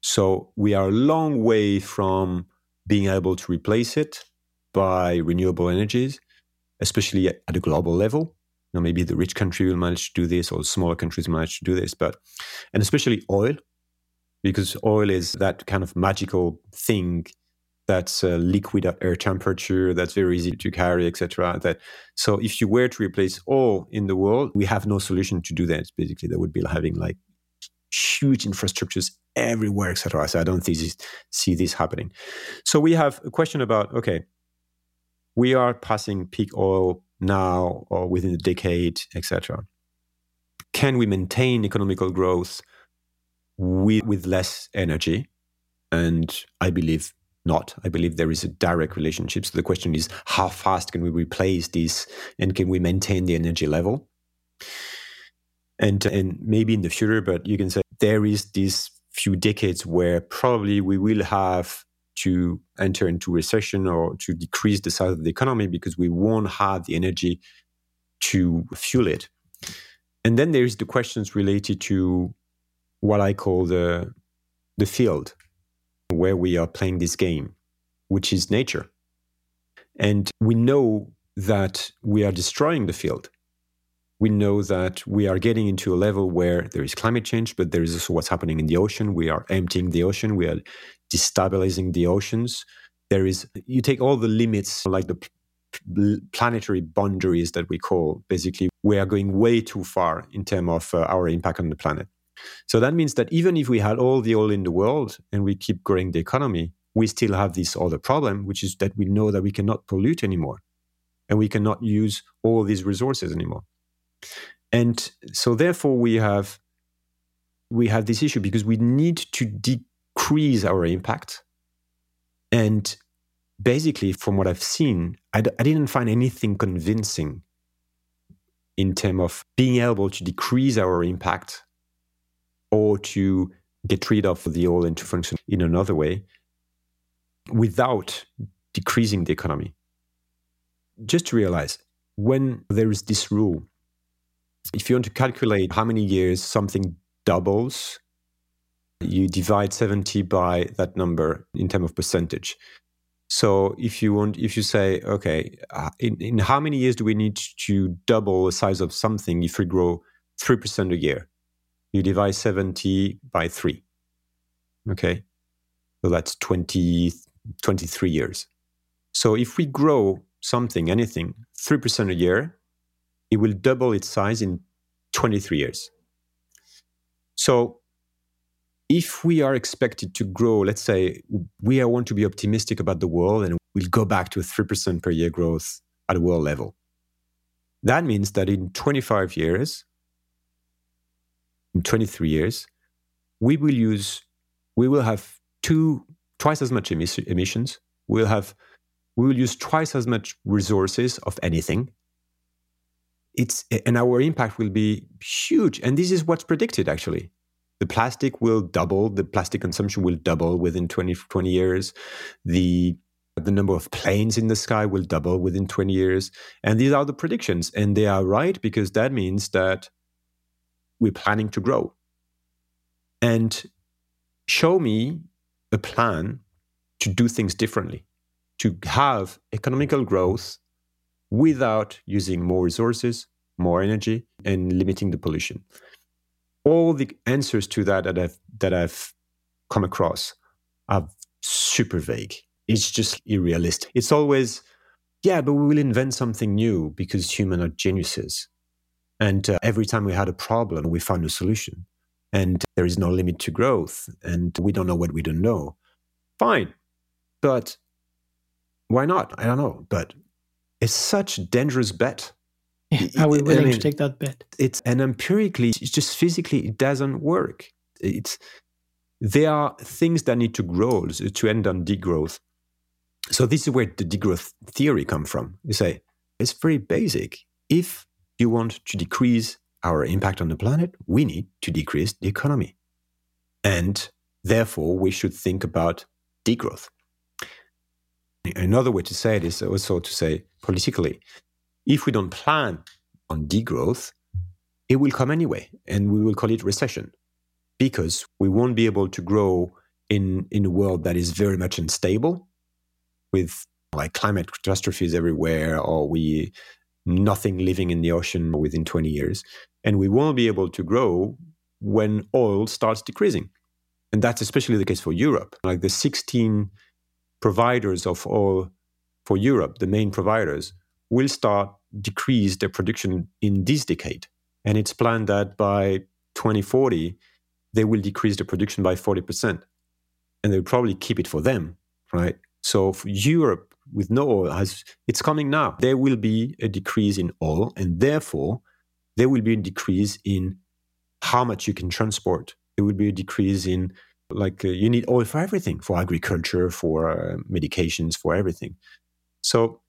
So we are a long way from being able to replace it by renewable energies, especially at, a global level. Now, maybe the rich country will manage to do this, or smaller countries manage to do this, but and especially oil, because oil is that kind of magical thing that's uh, liquid at air temperature, that's very easy to carry, etc. That so if you were to replace oil in the world, we have no solution to do that. Basically, that would be having like huge infrastructures everywhere, etc. So I don't this, see this happening. So we have a question about okay, we are passing peak oil now or within a decade, etc. Can we maintain economical growth with, with less energy? And I believe not. I believe there is a direct relationship. So the question is, how fast can we replace this and can we maintain the energy level? And, and maybe in the future, but you can say there is these few decades where probably we will have to enter into recession or to decrease the size of the economy because we won't have the energy to fuel it. And then there's the questions related to what I call the the field where we are playing this game, which is nature. And we know that we are destroying the field. We know that we are getting into a level where there is climate change, but there is also what's happening in the ocean. We are emptying the ocean, we are destabilizing the oceans. There is, you take all the limits, like the planetary boundaries that we call, basically, we are going way too far in terms of uh, our impact on the planet. So that means that even if we had all the oil in the world and we keep growing the economy, we still have this other problem, which is that we know that we cannot pollute anymore and we cannot use all these resources anymore. And so therefore we have we have this issue because we need to decrease our impact. And basically, from what I've seen, I d- I didn't find anything convincing in terms of being able to decrease our impact or to get rid of the oil and to function in another way without decreasing the economy. Just to realize, when there is this rule, if you want to calculate how many years something doubles, you divide 70 by that number in terms of percentage. So if you want, if you say, okay, uh, in, in how many years do we need to double the size of something if we grow 3% a year? you divide 70 by 3. Okay. So that's 20, 23 years. So if we grow something, anything, 3% a year, it will double its size in 23 years. So if we are expected to grow, let's say we want to be optimistic about the world and we'll go back to a 3% per year growth at a world level. That means that in 25 years, in 23 years, we will use, we will have two, twice as much emissions. We'll have, we will use twice as much resources of anything. It's, and our impact will be huge. And this is what's predicted actually. The plastic will double, the plastic consumption will double within 20, 20 years. The the number of planes in the sky will double within 20 years. And these are the predictions. And they are right because that means that we're planning to grow. And show me a plan to do things differently, to have economical growth without using more resources, more energy, and limiting the pollution. All the answers to that that I've, that I've come across are super vague. It's just unrealistic. It's always, yeah, but we will invent something new because humans are geniuses. And uh, every time we had a problem, we found a solution. And there is no limit to growth. And we don't know what we don't know. Fine. But why not? I don't know. But it's such a dangerous bet. Yeah, are we willing I mean, to take that bet? It's and empirically, it's just physically, it doesn't work. It's there are things that need to grow to end on degrowth. So this is where the degrowth theory come from. You say it's very basic. If you want to decrease our impact on the planet, we need to decrease the economy. And therefore, we should think about degrowth. Another way to say it is also to say politically, if we don't plan on degrowth, it will come anyway, and we will call it recession because we won't be able to grow in, in a world that is very much unstable with like climate catastrophes everywhere or we nothing living in the ocean within 20 years and we won't be able to grow when oil starts decreasing. And that's especially the case for europe. Like the 16 providers of oil for Europe, the main providers, will start decrease their production in this decade. And it's planned that by 2040, they will decrease the production by 40%. And they'll probably keep it for them, right? So for Europe with no oil has it's coming now. There will be a decrease in oil, and therefore there will be a decrease in how much you can transport. There will be a decrease in like uh, you need oil for everything, for agriculture, for uh, medications, for everything. So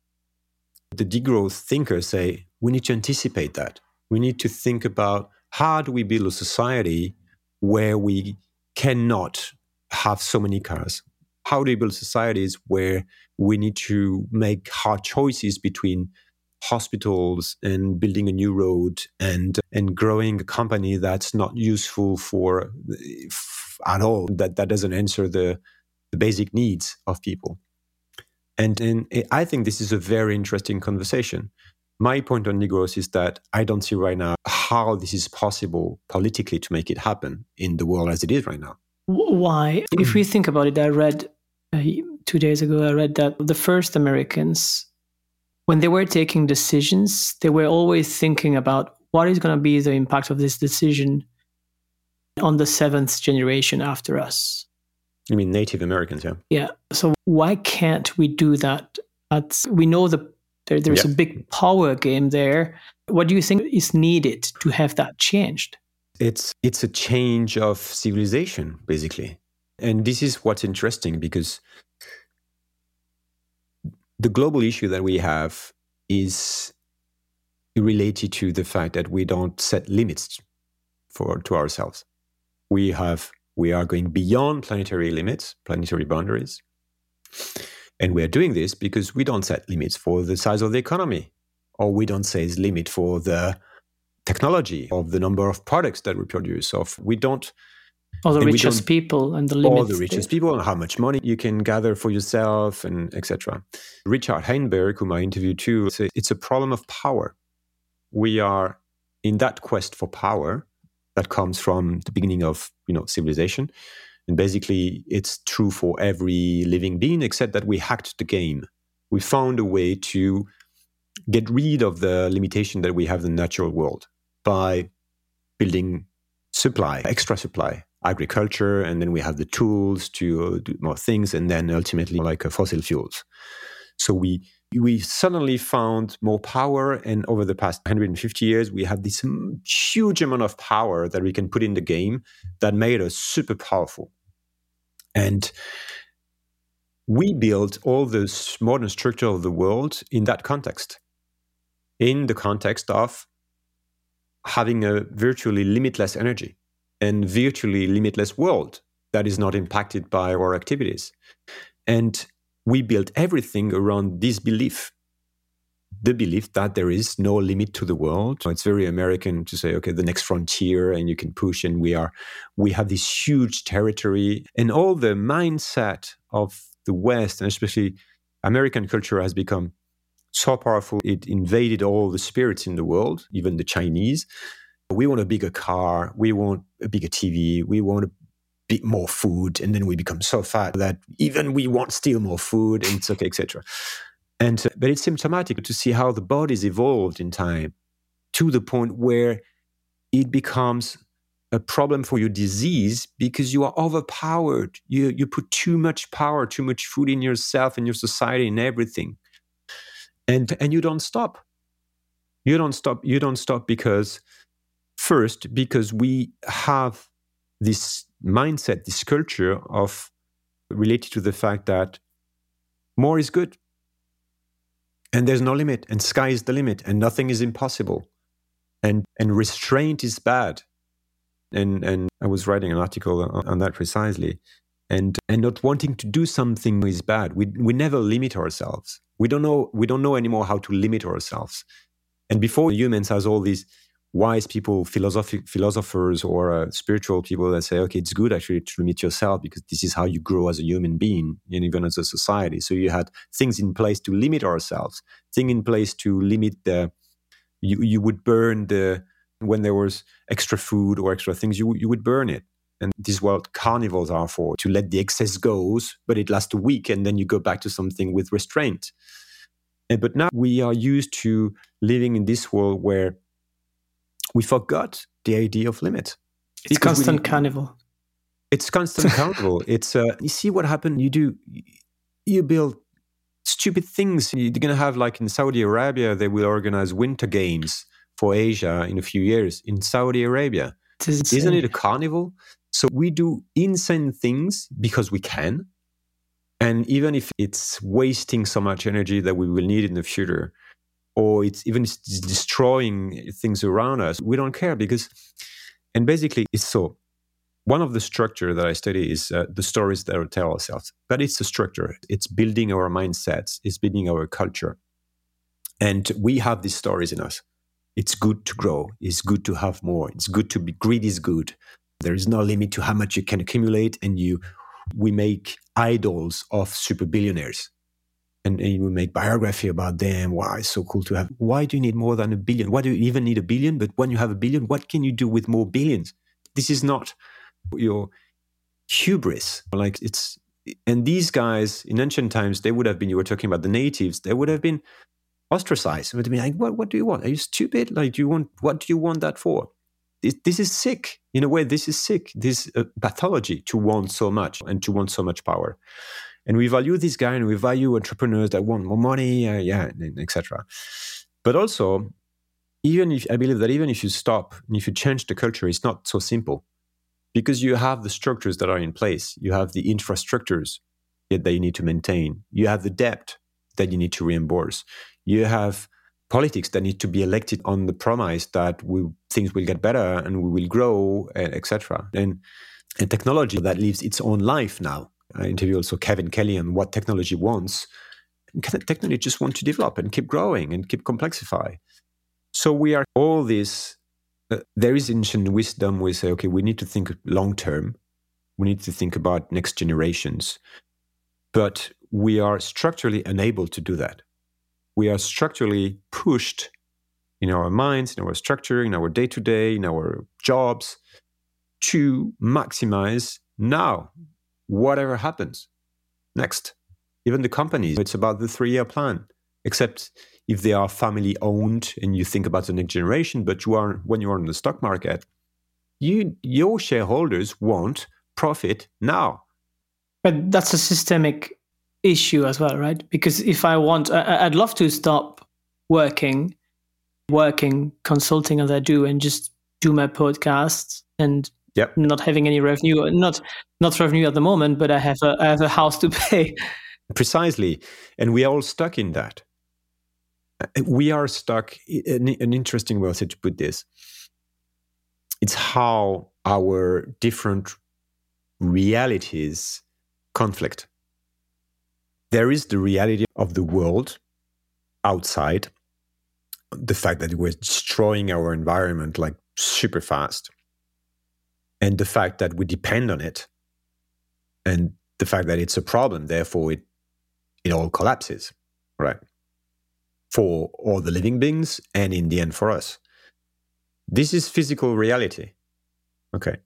the degrowth thinkers say we need to anticipate that. We need to think about how do we build a society where we cannot have so many cars? How do we build societies where we need to make hard choices between hospitals and building a new road and and growing a company that's not useful for at all that that doesn't answer the, the basic needs of people. And, and i think this is a very interesting conversation. My point on degrowth is that i don't see right now how this is possible politically to make it happen in the world as it is right now. Why? If we think about it i read uh, two days ago i read that the first americans when they were taking decisions they were always thinking about what is going to be the impact of this decision on the seventh generation after us. You mean Native Americans, yeah? Yeah. So why can't we do that? At, we know the there, there's yeah. a big power game there. What do you think is needed to have that changed? It's it's a change of civilization, basically. And this is what's interesting because the global issue that we have is related to the fact that we don't set limits for to ourselves we have we are going beyond planetary limits, planetary boundaries. And we are doing this because we don't set limits for the size of the economy, or we don't set limit for the technology of the number of products that we produce. Of we don't or the richest people and the limits. Or the richest there. people and how much money you can gather for yourself and etc. Richard Heinberg, whom I interviewed too, says it's a problem of power. We are in that quest for power that comes from the beginning of you know civilization. And basically it's true for every living being except that we hacked the game. We found a way to get rid of the limitation that we have in the natural world by building supply extra supply agriculture and then we have the tools to do more things and then ultimately like uh, fossil fuels. So we we suddenly found more power. And over the past 150 years, we have this huge amount of power that we can put in the game that made us super powerful. And we built all the modern structure of the world in that context, in the context of having a virtually limitless energy. and virtually limitless world that is not impacted by our activities. And we built everything around this belief the belief that there is no limit to the world. It's very American to say, okay, the next frontier, and you can push, and we are, we have this huge territory, and all the mindset of the West, and especially American culture, has become so powerful. It invaded all the spirits in the world, even the Chinese. We want a bigger car, we want a bigger TV, we want a bit more food, and then we become so fat that even we want still more food, and okay, etc. And uh, but it's symptomatic to see how the body's evolved in time to the point where it becomes a problem for your disease because you are overpowered. You you put too much power, too much food in yourself and your society and everything. And and you don't stop. You don't stop. You don't stop because first, because we have this mindset, this culture of related to the fact that more is good. And there's no limit and sky is the limit and nothing is impossible. And and restraint is bad. And and i was writing an article on that precisely. And and not wanting to do something is bad. We we never limit ourselves. We don't know we don't know anymore how to limit ourselves. And before humans has all these wise people, philosophic philosophers, or uh, spiritual people that say, okay, it's good actually to limit yourself because this is how you grow as a human being and even as a society. So you had things in place to limit ourselves, thing in place to limit the. You you would burn the when there was extra food or extra things, you you would burn it. And this is what carnivals are for, to let the excess goes, but it lasts a week and then you go back to something with restraint. And, but now we are used to living in this world where we forgot the idea of limit. It's constant we, carnival. It's constant carnival. It's uh, you see what happened. You do you build stupid things. You're gonna have like in Saudi Arabia, they will organize winter games for Asia in a few years in Saudi Arabia. Isn't it a carnival? So we do insane things because we can. And even if it's wasting so much energy that we will need in the future, or it's even destroying things around us, we don't care because, and basically, it's so. One of the structure that I study is uh, the stories that we tell ourselves. But it's a structure. It's building our mindsets. It's building our culture, and we have these stories in us. It's good to grow. It's good to have more. It's good to be. Greed is good. There is no limit to how much you can accumulate, and you. We make idols of super billionaires and, and you make biography about them. Wow, it's so cool to have. Why do you need more than a billion? Why do you even need a billion? But when you have a billion, what can you do with more billions? This is not your hubris. Like it's, and these guys in ancient times, they would have been. You were talking about the natives. They would have been ostracized. Would have been like, what? What do you want? Are you stupid? Like, do you want? What do you want that for? This, this is sick. In a way, this is sick. This uh, pathology to want so much and to want so much power and we value this guy and we value entrepreneurs that want more money uh, yeah etc but also even if i believe that even if you stop and if you change the culture it's not so simple. Because you have the structures that are in place. You have the infrastructures that you need to maintain. You have the debt that you need to reimburse. You have politics that need to be elected on the promise that we, things will get better and we will grow etc and, and technology that lives its own life now I interview also Kevin Kelly on what technology wants. technology just want to develop and keep growing and keep complexify. So we are all this. Uh, there is ancient wisdom. We say, okay, we need to think long term. We need to think about next generations. But we are structurally unable to do that. We are structurally pushed in our minds, in our structure, in our day to day, in our jobs to maximize now whatever happens next. Even the companies, it's about the three year plan, except if they are family owned and you think about the next generation, but you are when you are in the stock market, you your shareholders want profit now. But that's a systemic issue as well, right? Because if I want, I, would love to stop working, working, consulting as I do, and just do my podcasts and Yep. Not having any revenue, not not revenue at the moment, but I have a I have a house to pay. Precisely, and we are all stuck in that. Uh, we are stuck. An, an interesting way to put this. It's how our different realities conflict. There is the reality of the world outside, the fact that we're destroying our environment like super fast, and the fact that we depend on it, and the fact that it's a problem, therefore it it all collapses, right? For all the living beings and in the end for us. This is physical reality. Okay.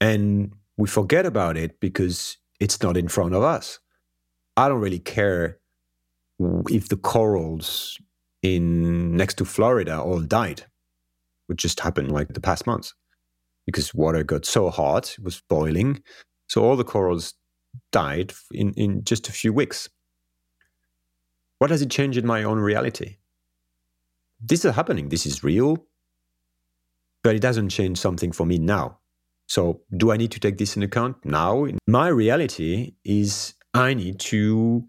And we forget about it because it's not in front of us. I don't really care if the corals in next to Florida all died, which just happened like the past months because water got so hot, it was boiling. So all the corals died in, in just a few weeks. What does it change in my own reality? This is happening. This is real, but it doesn't change something for me now. So, do I need to take this in account now? My reality is I need to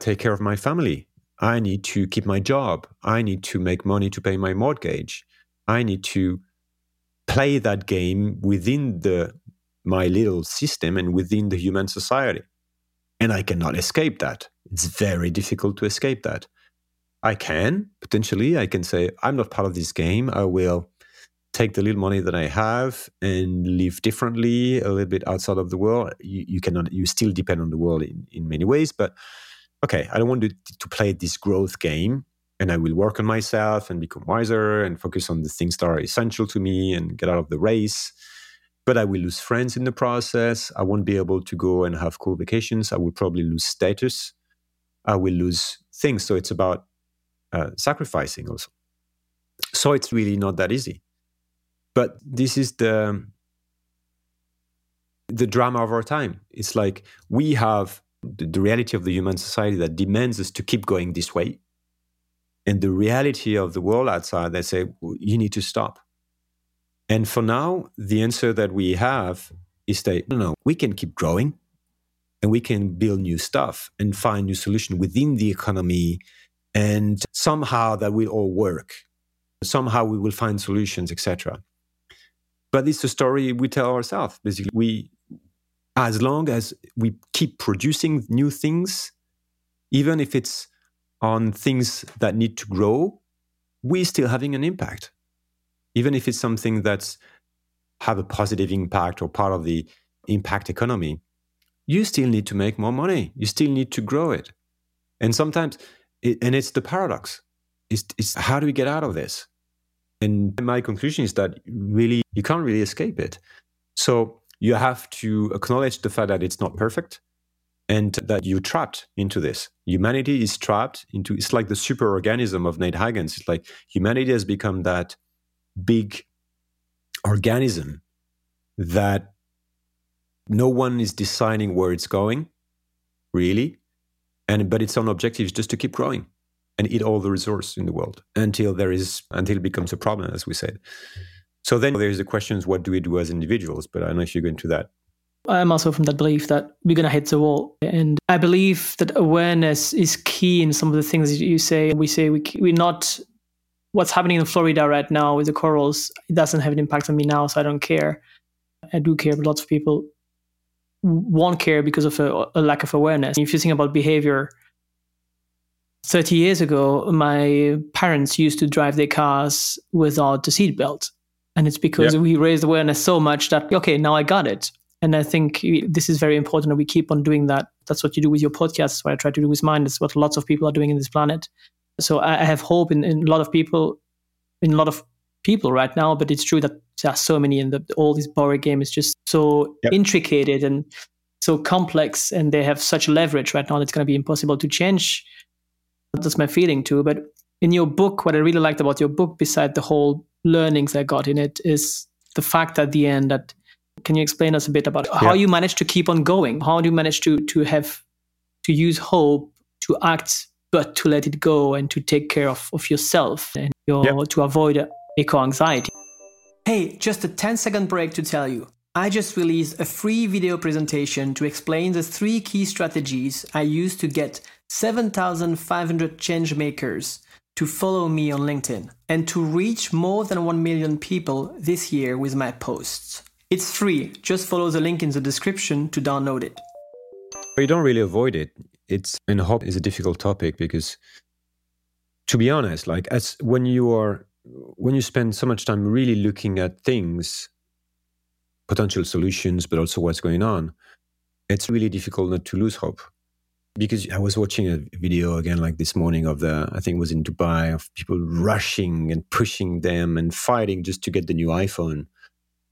take care of my family. I need to keep my job. I need to make money to pay my mortgage. I need to play that game within the my little system and within the human society. And I cannot escape that. It's very difficult to escape that. I can potentially I can say I'm not part of this game. I will take the little money that I have and live differently, a little bit outside of the world. You, you cannot, you still depend on the world in, in many ways, but okay, I don't want to, to play this growth game and I will work on myself and become wiser and focus on the things that are essential to me and get out of the race. But I will lose friends in the process. I won't be able to go and have cool vacations. I will probably lose status. I will lose things. So it's about uh, sacrificing also. So it's really not that easy. But this is the the drama of our time. It's like we have the, the reality of the human society that demands us to keep going this way, and the reality of the world outside they say you need to stop. And for now, the answer that we have is that no, no, we can keep growing, and we can build new stuff and find new solution within the economy, and somehow that will all work. Somehow we will find solutions, etc but it's a story we tell ourselves. Basically, we, as long as we keep producing new things, even if it's on things that need to grow, we're still having an impact. Even if it's something that's have a positive impact or part of the impact economy, you still need to make more money. You still need to grow it. And sometimes, it, and it's the paradox. It's, it's how do we get out of this? And my conclusion is that really you can't really escape it. So you have to acknowledge the fact that it's not perfect and that you're trapped into this. Humanity is trapped into it's like the super organism of Nate Hagens. It's like humanity has become that big organism that no one is deciding where it's going, really. And but its own objective is just to keep growing and eat all the resource in the world until there is until it becomes a problem, as we said. So then there's the questions: What do we do as individuals? But I don't know if you go into that. I'm also from that belief that we're going to hit the wall. And I believe that awareness is key in some of the things that you say. We say we, we're not, what's happening in Florida right now with the corals, it doesn't have an impact on me now, so I don't care. I do care, but lots of people won't care because of a, a lack of awareness. If you think about behavior, 30 years ago, my parents used to drive their cars without the seatbelt. And it's because we raised awareness so much that, okay, now I got it. And I think this is very important that we keep on doing that. That's what you do with your podcast. That's what I try to do with mine. That's what lots of people are doing in this planet. So I have hope in, in a lot of people, in a lot of people right now. But it's true that there are so many, and the, all this board game is just so yep. intricate and so complex, and they have such leverage right now. It's going to be impossible to change that's my feeling too. But in your book, what I really liked about your book, beside the whole learnings I got in it, is the fact at the end that can you explain us a bit about how you manage to keep on going? How do you manage to to have to use hope to act, but to let it go and to take care of, of yourself and your, yep. to avoid eco anxiety? Hey, just a 10 second break to tell you. I just released a free video presentation to explain the three key strategies I use to get 7,500 change makers to follow me on LinkedIn and to reach more than 1 million people this year with my posts. It's free. Just follow the link in the description to download it. But you don't really avoid it. It's and hope is a difficult topic because to be honest, like as when you are when you spend so much time really looking at things, potential solutions, but also what's going on, it's really difficult not to lose hope. Because I was watching a video again, like this morning, of the, I think it was in Dubai, of people rushing and pushing them and fighting just to get the new iPhone.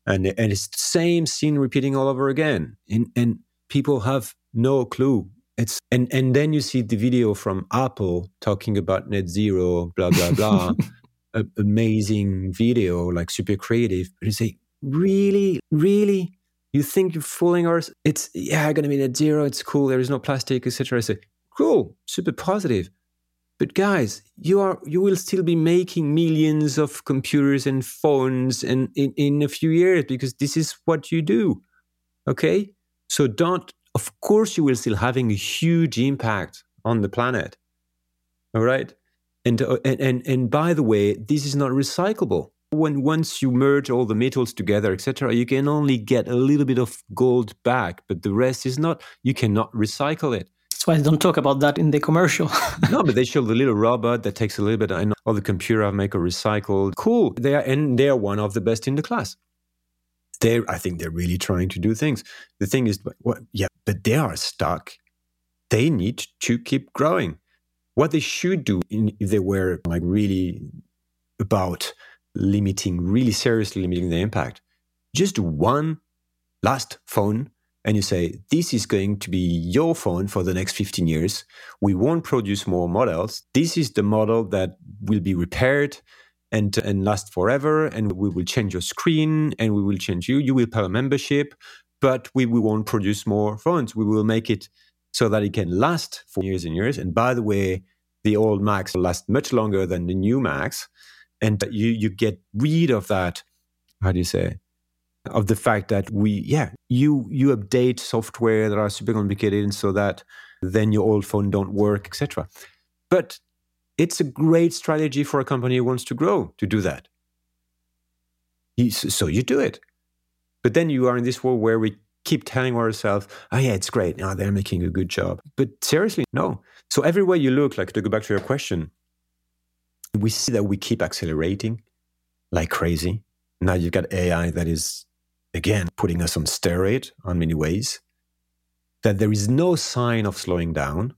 And, and it's the same scene repeating all over again. And, and people have no clue. It's, and, and then you see the video from Apple talking about net zero, blah, blah, blah. a, amazing video, like super creative. But you say, really, really? You think you're fooling us? It's yeah, gonna be net zero. It's cool. There is no plastic, etc. I say, cool, super positive. But guys, you are you will still be making millions of computers and phones and in, in a few years because this is what you do. Okay? So don't of course you will still having a huge impact on the planet. All right? And, uh, and, and, and by the way, this is not recyclable. When once you merge all the metals together, etc., you can only get a little bit of gold back, but the rest is not. You cannot recycle it. That's why they don't talk about that in the commercial. no, but they show the little robot that takes a little bit. I all the computer I make a recycled. Cool. They are and they are one of the best in the class. They, I think, they're really trying to do things. The thing is, what? Yeah, but they are stuck. They need to keep growing. What they should do in, if they were like really about limiting, really seriously limiting the impact, just one last phone and you say, this is going to be your phone for the next 15 years. We won't produce more models. This is the model that will be repaired and, and last forever. And we will change your screen and we will change you. You will pay a membership, but we, we won't produce more phones. We will make it so that it can last for years and years. And by the way, the old Macs last much longer than the new Macs. And you, you get rid of that, how do you say, of the fact that we, yeah, you, you update software that are super complicated and so that then your old phone don't work, etc. But it's a great strategy for a company who wants to grow to do that. So you do it. But then you are in this world where we keep telling ourselves, oh, yeah, it's great. Now they're making a good job. But seriously, no. So everywhere you look, like to go back to your question, we see that we keep accelerating like crazy. Now you've got AI that is, again, putting us on steroid on many ways, that there is no sign of slowing down.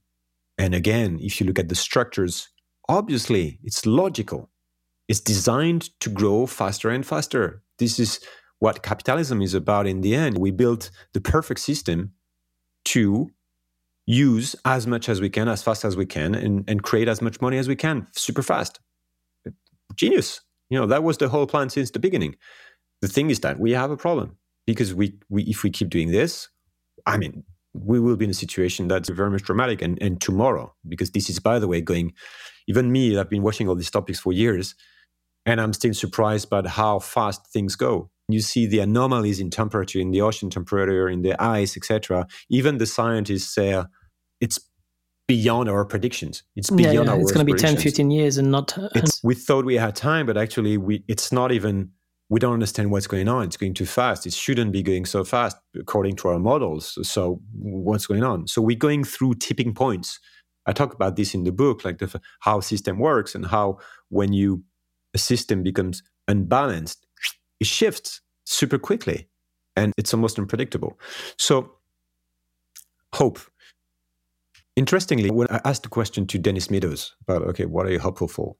And again, if you look at the structures, obviously it's logical. It's designed to grow faster and faster. This is what capitalism is about in the end. We built the perfect system to use as much as we can, as fast as we can, and, and create as much money as we can super fast. Genius. You know, that was the whole plan since the beginning. The thing is that we have a problem because we, we if we keep doing this, I mean, we will be in a situation that's very much dramatic and, and tomorrow, because this is, by the way, going, even me, I've been watching all these topics for years, and I'm still surprised by how fast things go. You see the anomalies in temperature, in the ocean temperature, in the ice, etc. Even the scientists say it's beyond our predictions. It's beyond yeah, yeah. our It's going to be 10, 15 years and not. Uh, we thought we had time, but actually, we it's not even. We don't understand what's going on. It's going too fast. It shouldn't be going so fast according to our models. So what's going on? So we're going through tipping points. I talk about this in the book, like the, how system works and how when you a system becomes unbalanced, it shifts super quickly and it's almost unpredictable. So, hope. Interestingly, when I asked the question to Dennis Meadows about, okay, what are you hopeful for?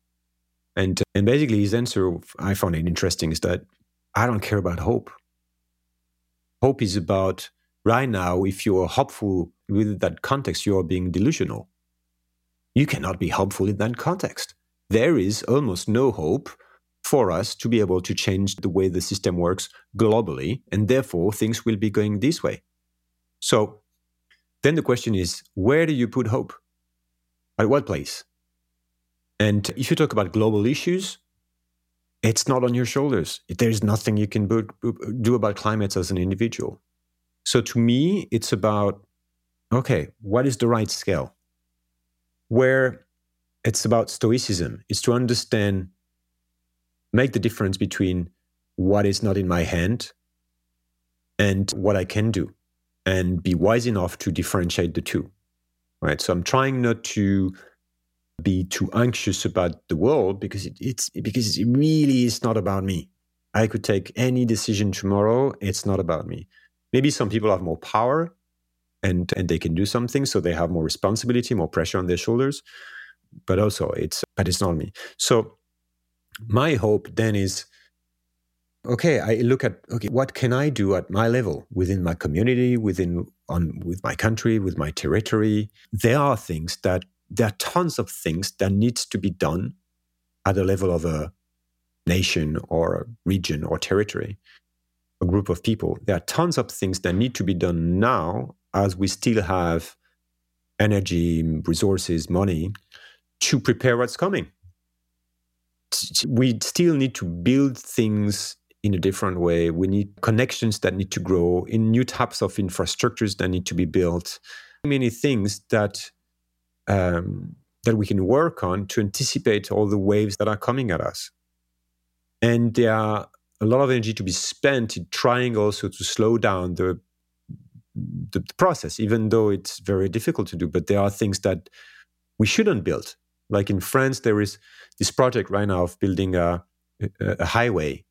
And, and basically, his answer, I found it interesting, is that I don't care about hope. Hope is about right now, if you are hopeful with that context, you are being delusional. You cannot be hopeful in that context. There is almost no hope for us to be able to change the way the system works globally. And therefore, things will be going this way. So then the question is where do you put hope? At what place? And if you talk about global issues, it's not on your shoulders. There's nothing you can do about climate as an individual. So to me, it's about okay, what is the right scale? Where it's about stoicism, it's to understand make the difference between what is not in my hand and what I can do and be wise enough to differentiate the two. Right. So I'm trying not to be too anxious about the world because it, it's because it really is not about me. I could take any decision tomorrow. It's not about me. Maybe some people have more power and and they can do something, so they have more responsibility, more pressure on their shoulders. But also, it's but it's not me. So my hope then is okay i look at okay what can i do at my level within my community within on with my country with my territory there are things that there are tons of things that needs to be done at the level of a nation or a region or territory a group of people there are tons of things that need to be done now as we still have energy resources money to prepare what's coming we still need to build things in a different way. We need connections that need to grow in new types of infrastructures that need to be built. Many things that um, that we can work on to anticipate all the waves that are coming at us. And there are a lot of energy to be spent in trying also to slow down the the process, even though it's very difficult to do. But there are things that we shouldn't build. Like in France, there is this project right now of building a, a highway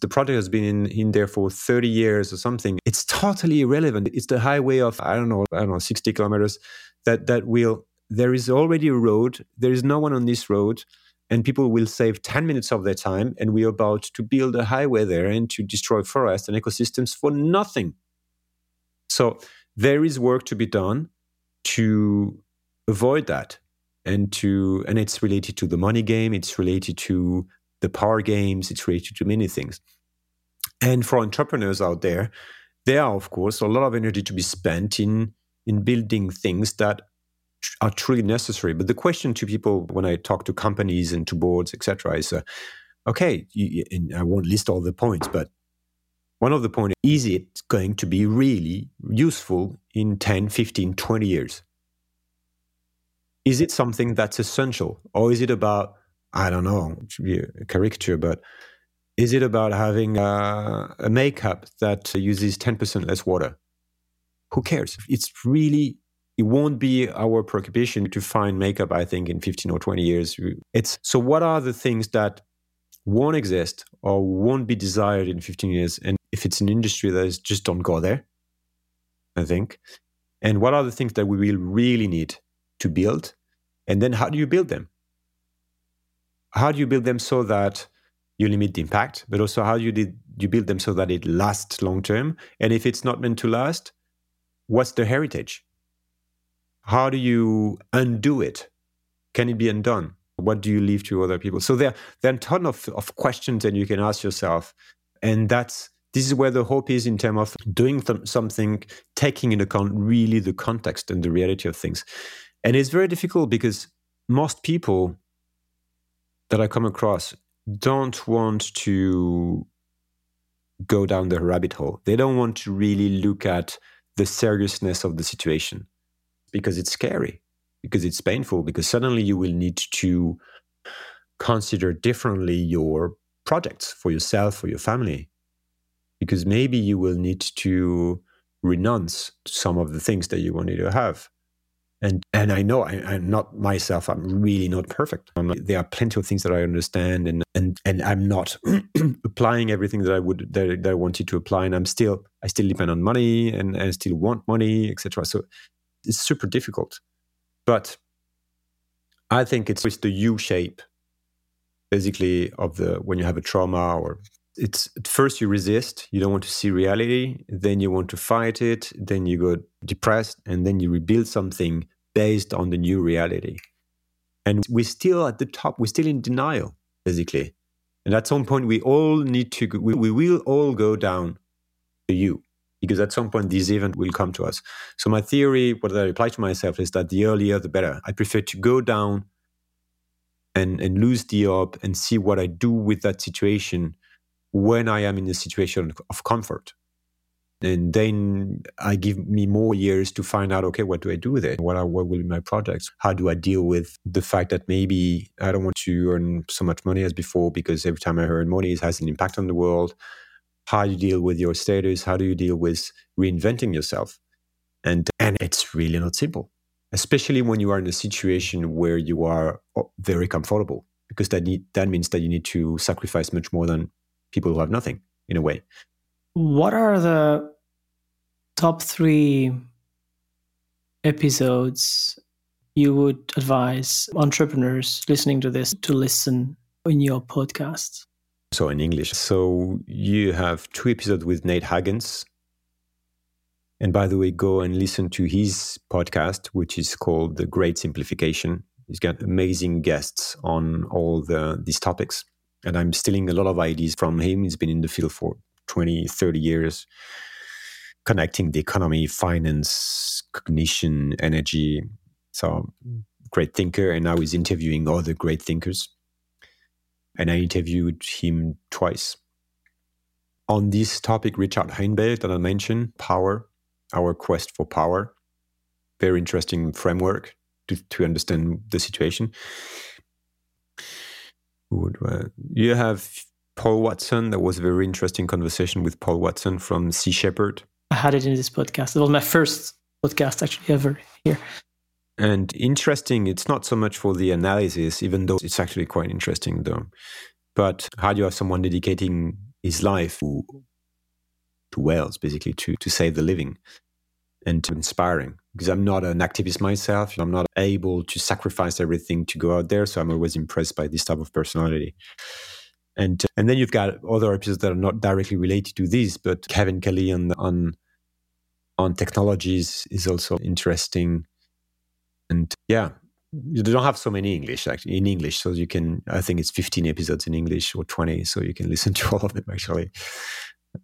the project has been in, in there for 30 years or something. It's totally irrelevant. It's the highway of, I don't know, I don't know, 60 kilometers that, that will, there is already a road. There is no one on this road and people will save 10 minutes of their time and we're about to build a highway there and to destroy forests and ecosystems for nothing so there is work to be done to avoid that and to and it's related to the money game it's related to the power games, it's related to many things. And for entrepreneurs out there, there are, of course, a lot of energy to be spent in, in building things that are truly necessary. But the question to people when I talk to companies and to boards, etc., is uh, okay, you, I won't list all the points, but one of the points is it going to be really useful in 10, 15, 20 years? Is it something that's essential? Or is it about I don't know, it should be a caricature, but is it about having a, a makeup that uses 10% less water? Who cares? It's really, it won't be our preoccupation to find makeup, I think, in 15 or 20 years. It's so, what are the things that won't exist or won't be desired in 15 years? And if it's an industry that is just don't go there, I think. And what are the things that we will really need to build? And then how do you build them? how do you build them so that you limit the impact, but also how do you, did, you build them so that it lasts long term? And if it's not meant to last, what's the heritage? How do you undo it? Can it be undone? What do you leave to other people? So there, there are a ton of, of questions that you can ask yourself. And that's this is where the hope is in terms of doing th- something, taking into account really the context and the reality of things. And it's very difficult because most people that I come across don't want to go down the rabbit hole. They don't want to really look at the seriousness of the situation because it's scary, because it's painful, because suddenly you will need to consider differently your projects for yourself, for your family, because maybe you will need to renounce some of the things that you wanted to have and and I know I, am not myself. I'm really not perfect. There are plenty of things that I understand, and and and I'm not applying everything that I would that, that, I wanted to apply. And I'm still I still depend on money, and I still want money, etc. So it's super difficult. But I think it's with the U shape, basically, of the when you have a trauma or it's at first you resist you don't want to see reality then you want to fight it then you go depressed and then you rebuild something based on the new reality. And we're still at the top we're still in denial basically. And at some point we all need to we, we will all go down to you because at some point this event will come to us so my theory what i reply to myself is that the earlier the better i prefer to go down and and lose the up and see what i do with that situation when I am in a situation of comfort. And then I give me more years to find out, okay, what do I do with it? What, are, what will be my projects? How do I deal with the fact that maybe I don't want to earn so much money as before because every time I earn money, it has an impact on the world. How do you deal with your status, how do you deal with reinventing yourself. And, and it's really not simple, especially when you are in a situation where you are oh, very comfortable, because that, need, that means that you need to sacrifice much more than people who have nothing in a way. What are the top three episodes you would advise entrepreneurs listening to this to listen in your podcast? So, in English. So, you have two episodes with Nate Hagens. And by the way, go and listen to his podcast, which is called The Great Simplification. He's got amazing guests on all the, these topics. And I'm stealing a lot of ideas from him. He's been in the field for 20, 30 years, connecting the economy, finance, cognition, energy. So, great thinker. And now he's interviewing other great thinkers. And I interviewed him twice. On this topic, Richard Heinberg that I mentioned, power, our quest for power. Very interesting framework to, to understand the situation. Uh, you have Paul Watson. That was a very interesting conversation with Paul Watson from Sea Shepherd. I had it in this podcast. It was my first podcast actually ever here. And interesting, it's not so much for the analysis, even though it's actually quite interesting though. But how do you have someone dedicating his life to, to whales, basically, to, to save the living and to inspiring? Because I'm not an activist myself. I'm not able to sacrifice everything to go out there. So I'm always impressed by this type of personality. And and then you've got other episodes that are not directly related to this, but Kevin Kelly on on on technologies is also interesting. And yeah, you don't have so many English actually in English, so you can. I think it's 15 episodes in English or 20, so you can listen to all of them actually.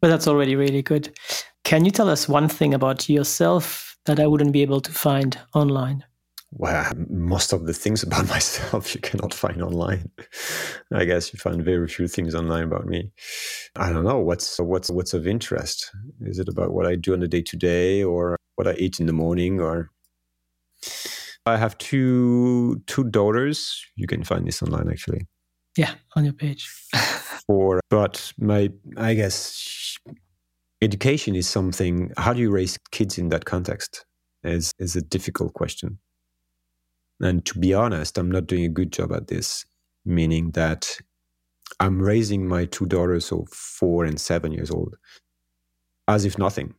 But that's already really good. Can you tell us one thing about yourself that I wouldn't be able to find online? Well, most of the things about myself you cannot find online. I guess you find very few things online about me. I don't know what's what's what's of interest. Is it about what I do on a day to day, or what I eat in the morning, or I have two two daughters. You can find this online actually. Yeah, on your page. For but my I guess education is something. How do you raise kids in that context? Is is a difficult question. And to be honest, I'm not doing a good job at this, meaning that I'm raising my two daughters, so four and seven years old, as if nothing.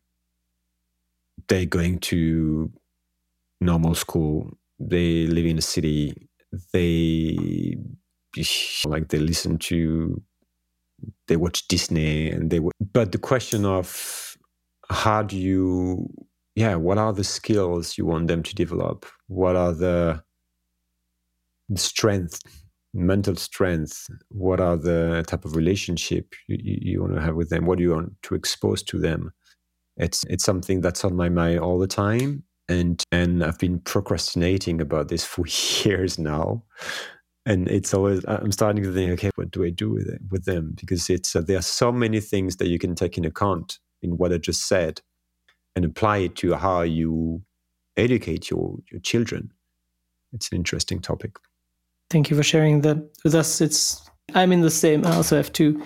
They're going to normal school. They live in a city. They like they listen to, they watch Disney, and they. But the question of how do you, yeah, what are the skills you want them to develop? What are the strength mental strength what are the type of relationship you, you, want to have with them what do you want to expose to them it's it's something that's on my mind all the time and and i've been procrastinating about this for years now and it's always i'm starting to think okay what do i do with it with them because it's uh, there are so many things that you can take in account in what i just said and apply it to how you educate your your children it's an interesting topic Thank you for sharing that with us. It's I'm in the same. I also have two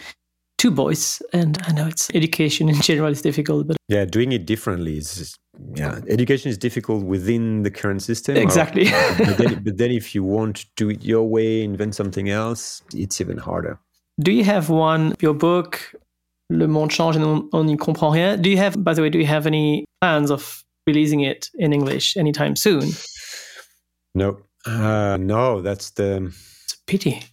two boys, and I know it's education in general is difficult, but yeah, doing it differently is just, yeah. Education is difficult within the current system. Exactly. Or, but, then, but then, if you want to do it your way, invent something else, it's even harder. Do you have one your book? Le monde change et on n'y comprend rien. Do you have, by the way, do you have any plans of releasing it in English anytime soon? No, uh, no, that's the. It's a pity.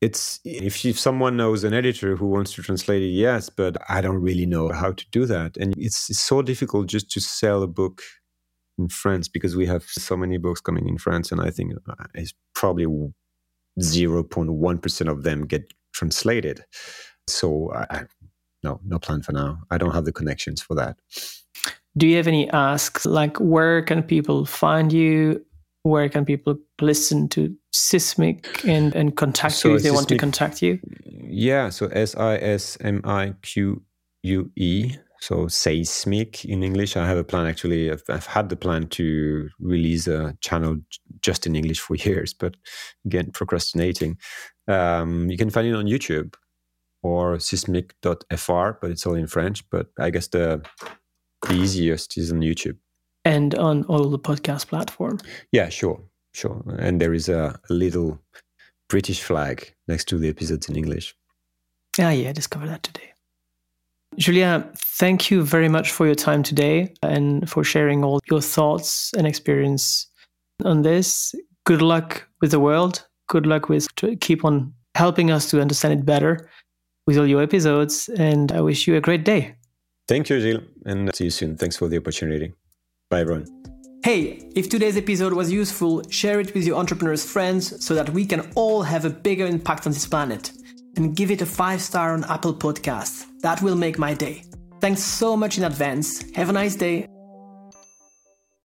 It's if, if someone knows an editor who wants to translate it, yes, but I don't really know how to do that, and it's, it's so difficult just to sell a book in France because we have so many books coming in France, and I think uh, it's probably zero point one percent of them get translated. So I, no, no plan for now. I don't have the connections for that. Do you have any asks like where can people find you? Where can people listen to Sismique and, and contact so you if they want to contact you? Yeah, so S I S M I Q U E. So seismic in English. I have a plan actually. I've, I've, had the plan to release a channel just in English for years, but again, procrastinating. Um, you can find it on YouTube. or sismique.fr, but it's all in French. But I guess the the easiest is on YouTube. And on all the podcast platform. Yeah, sure, sure. And there is a, a little British flag next to the episodes in English. Ah, yeah, I discovered that today. Julia, thank you very much for your time today and for sharing all your thoughts and experience on this. Good luck with the world. Good luck with to keep on helping us to understand it better with all your episodes. And I wish you a great day. Thank you, Gilles, and see you soon. Thanks for the opportunity. Bye, everyone. Hey, if today's episode was useful, share it with your entrepreneurs' friends so that we can all have a bigger impact on this planet. And give it a five star on Apple Podcasts. That will make my day. Thanks so much in advance. Have a nice day.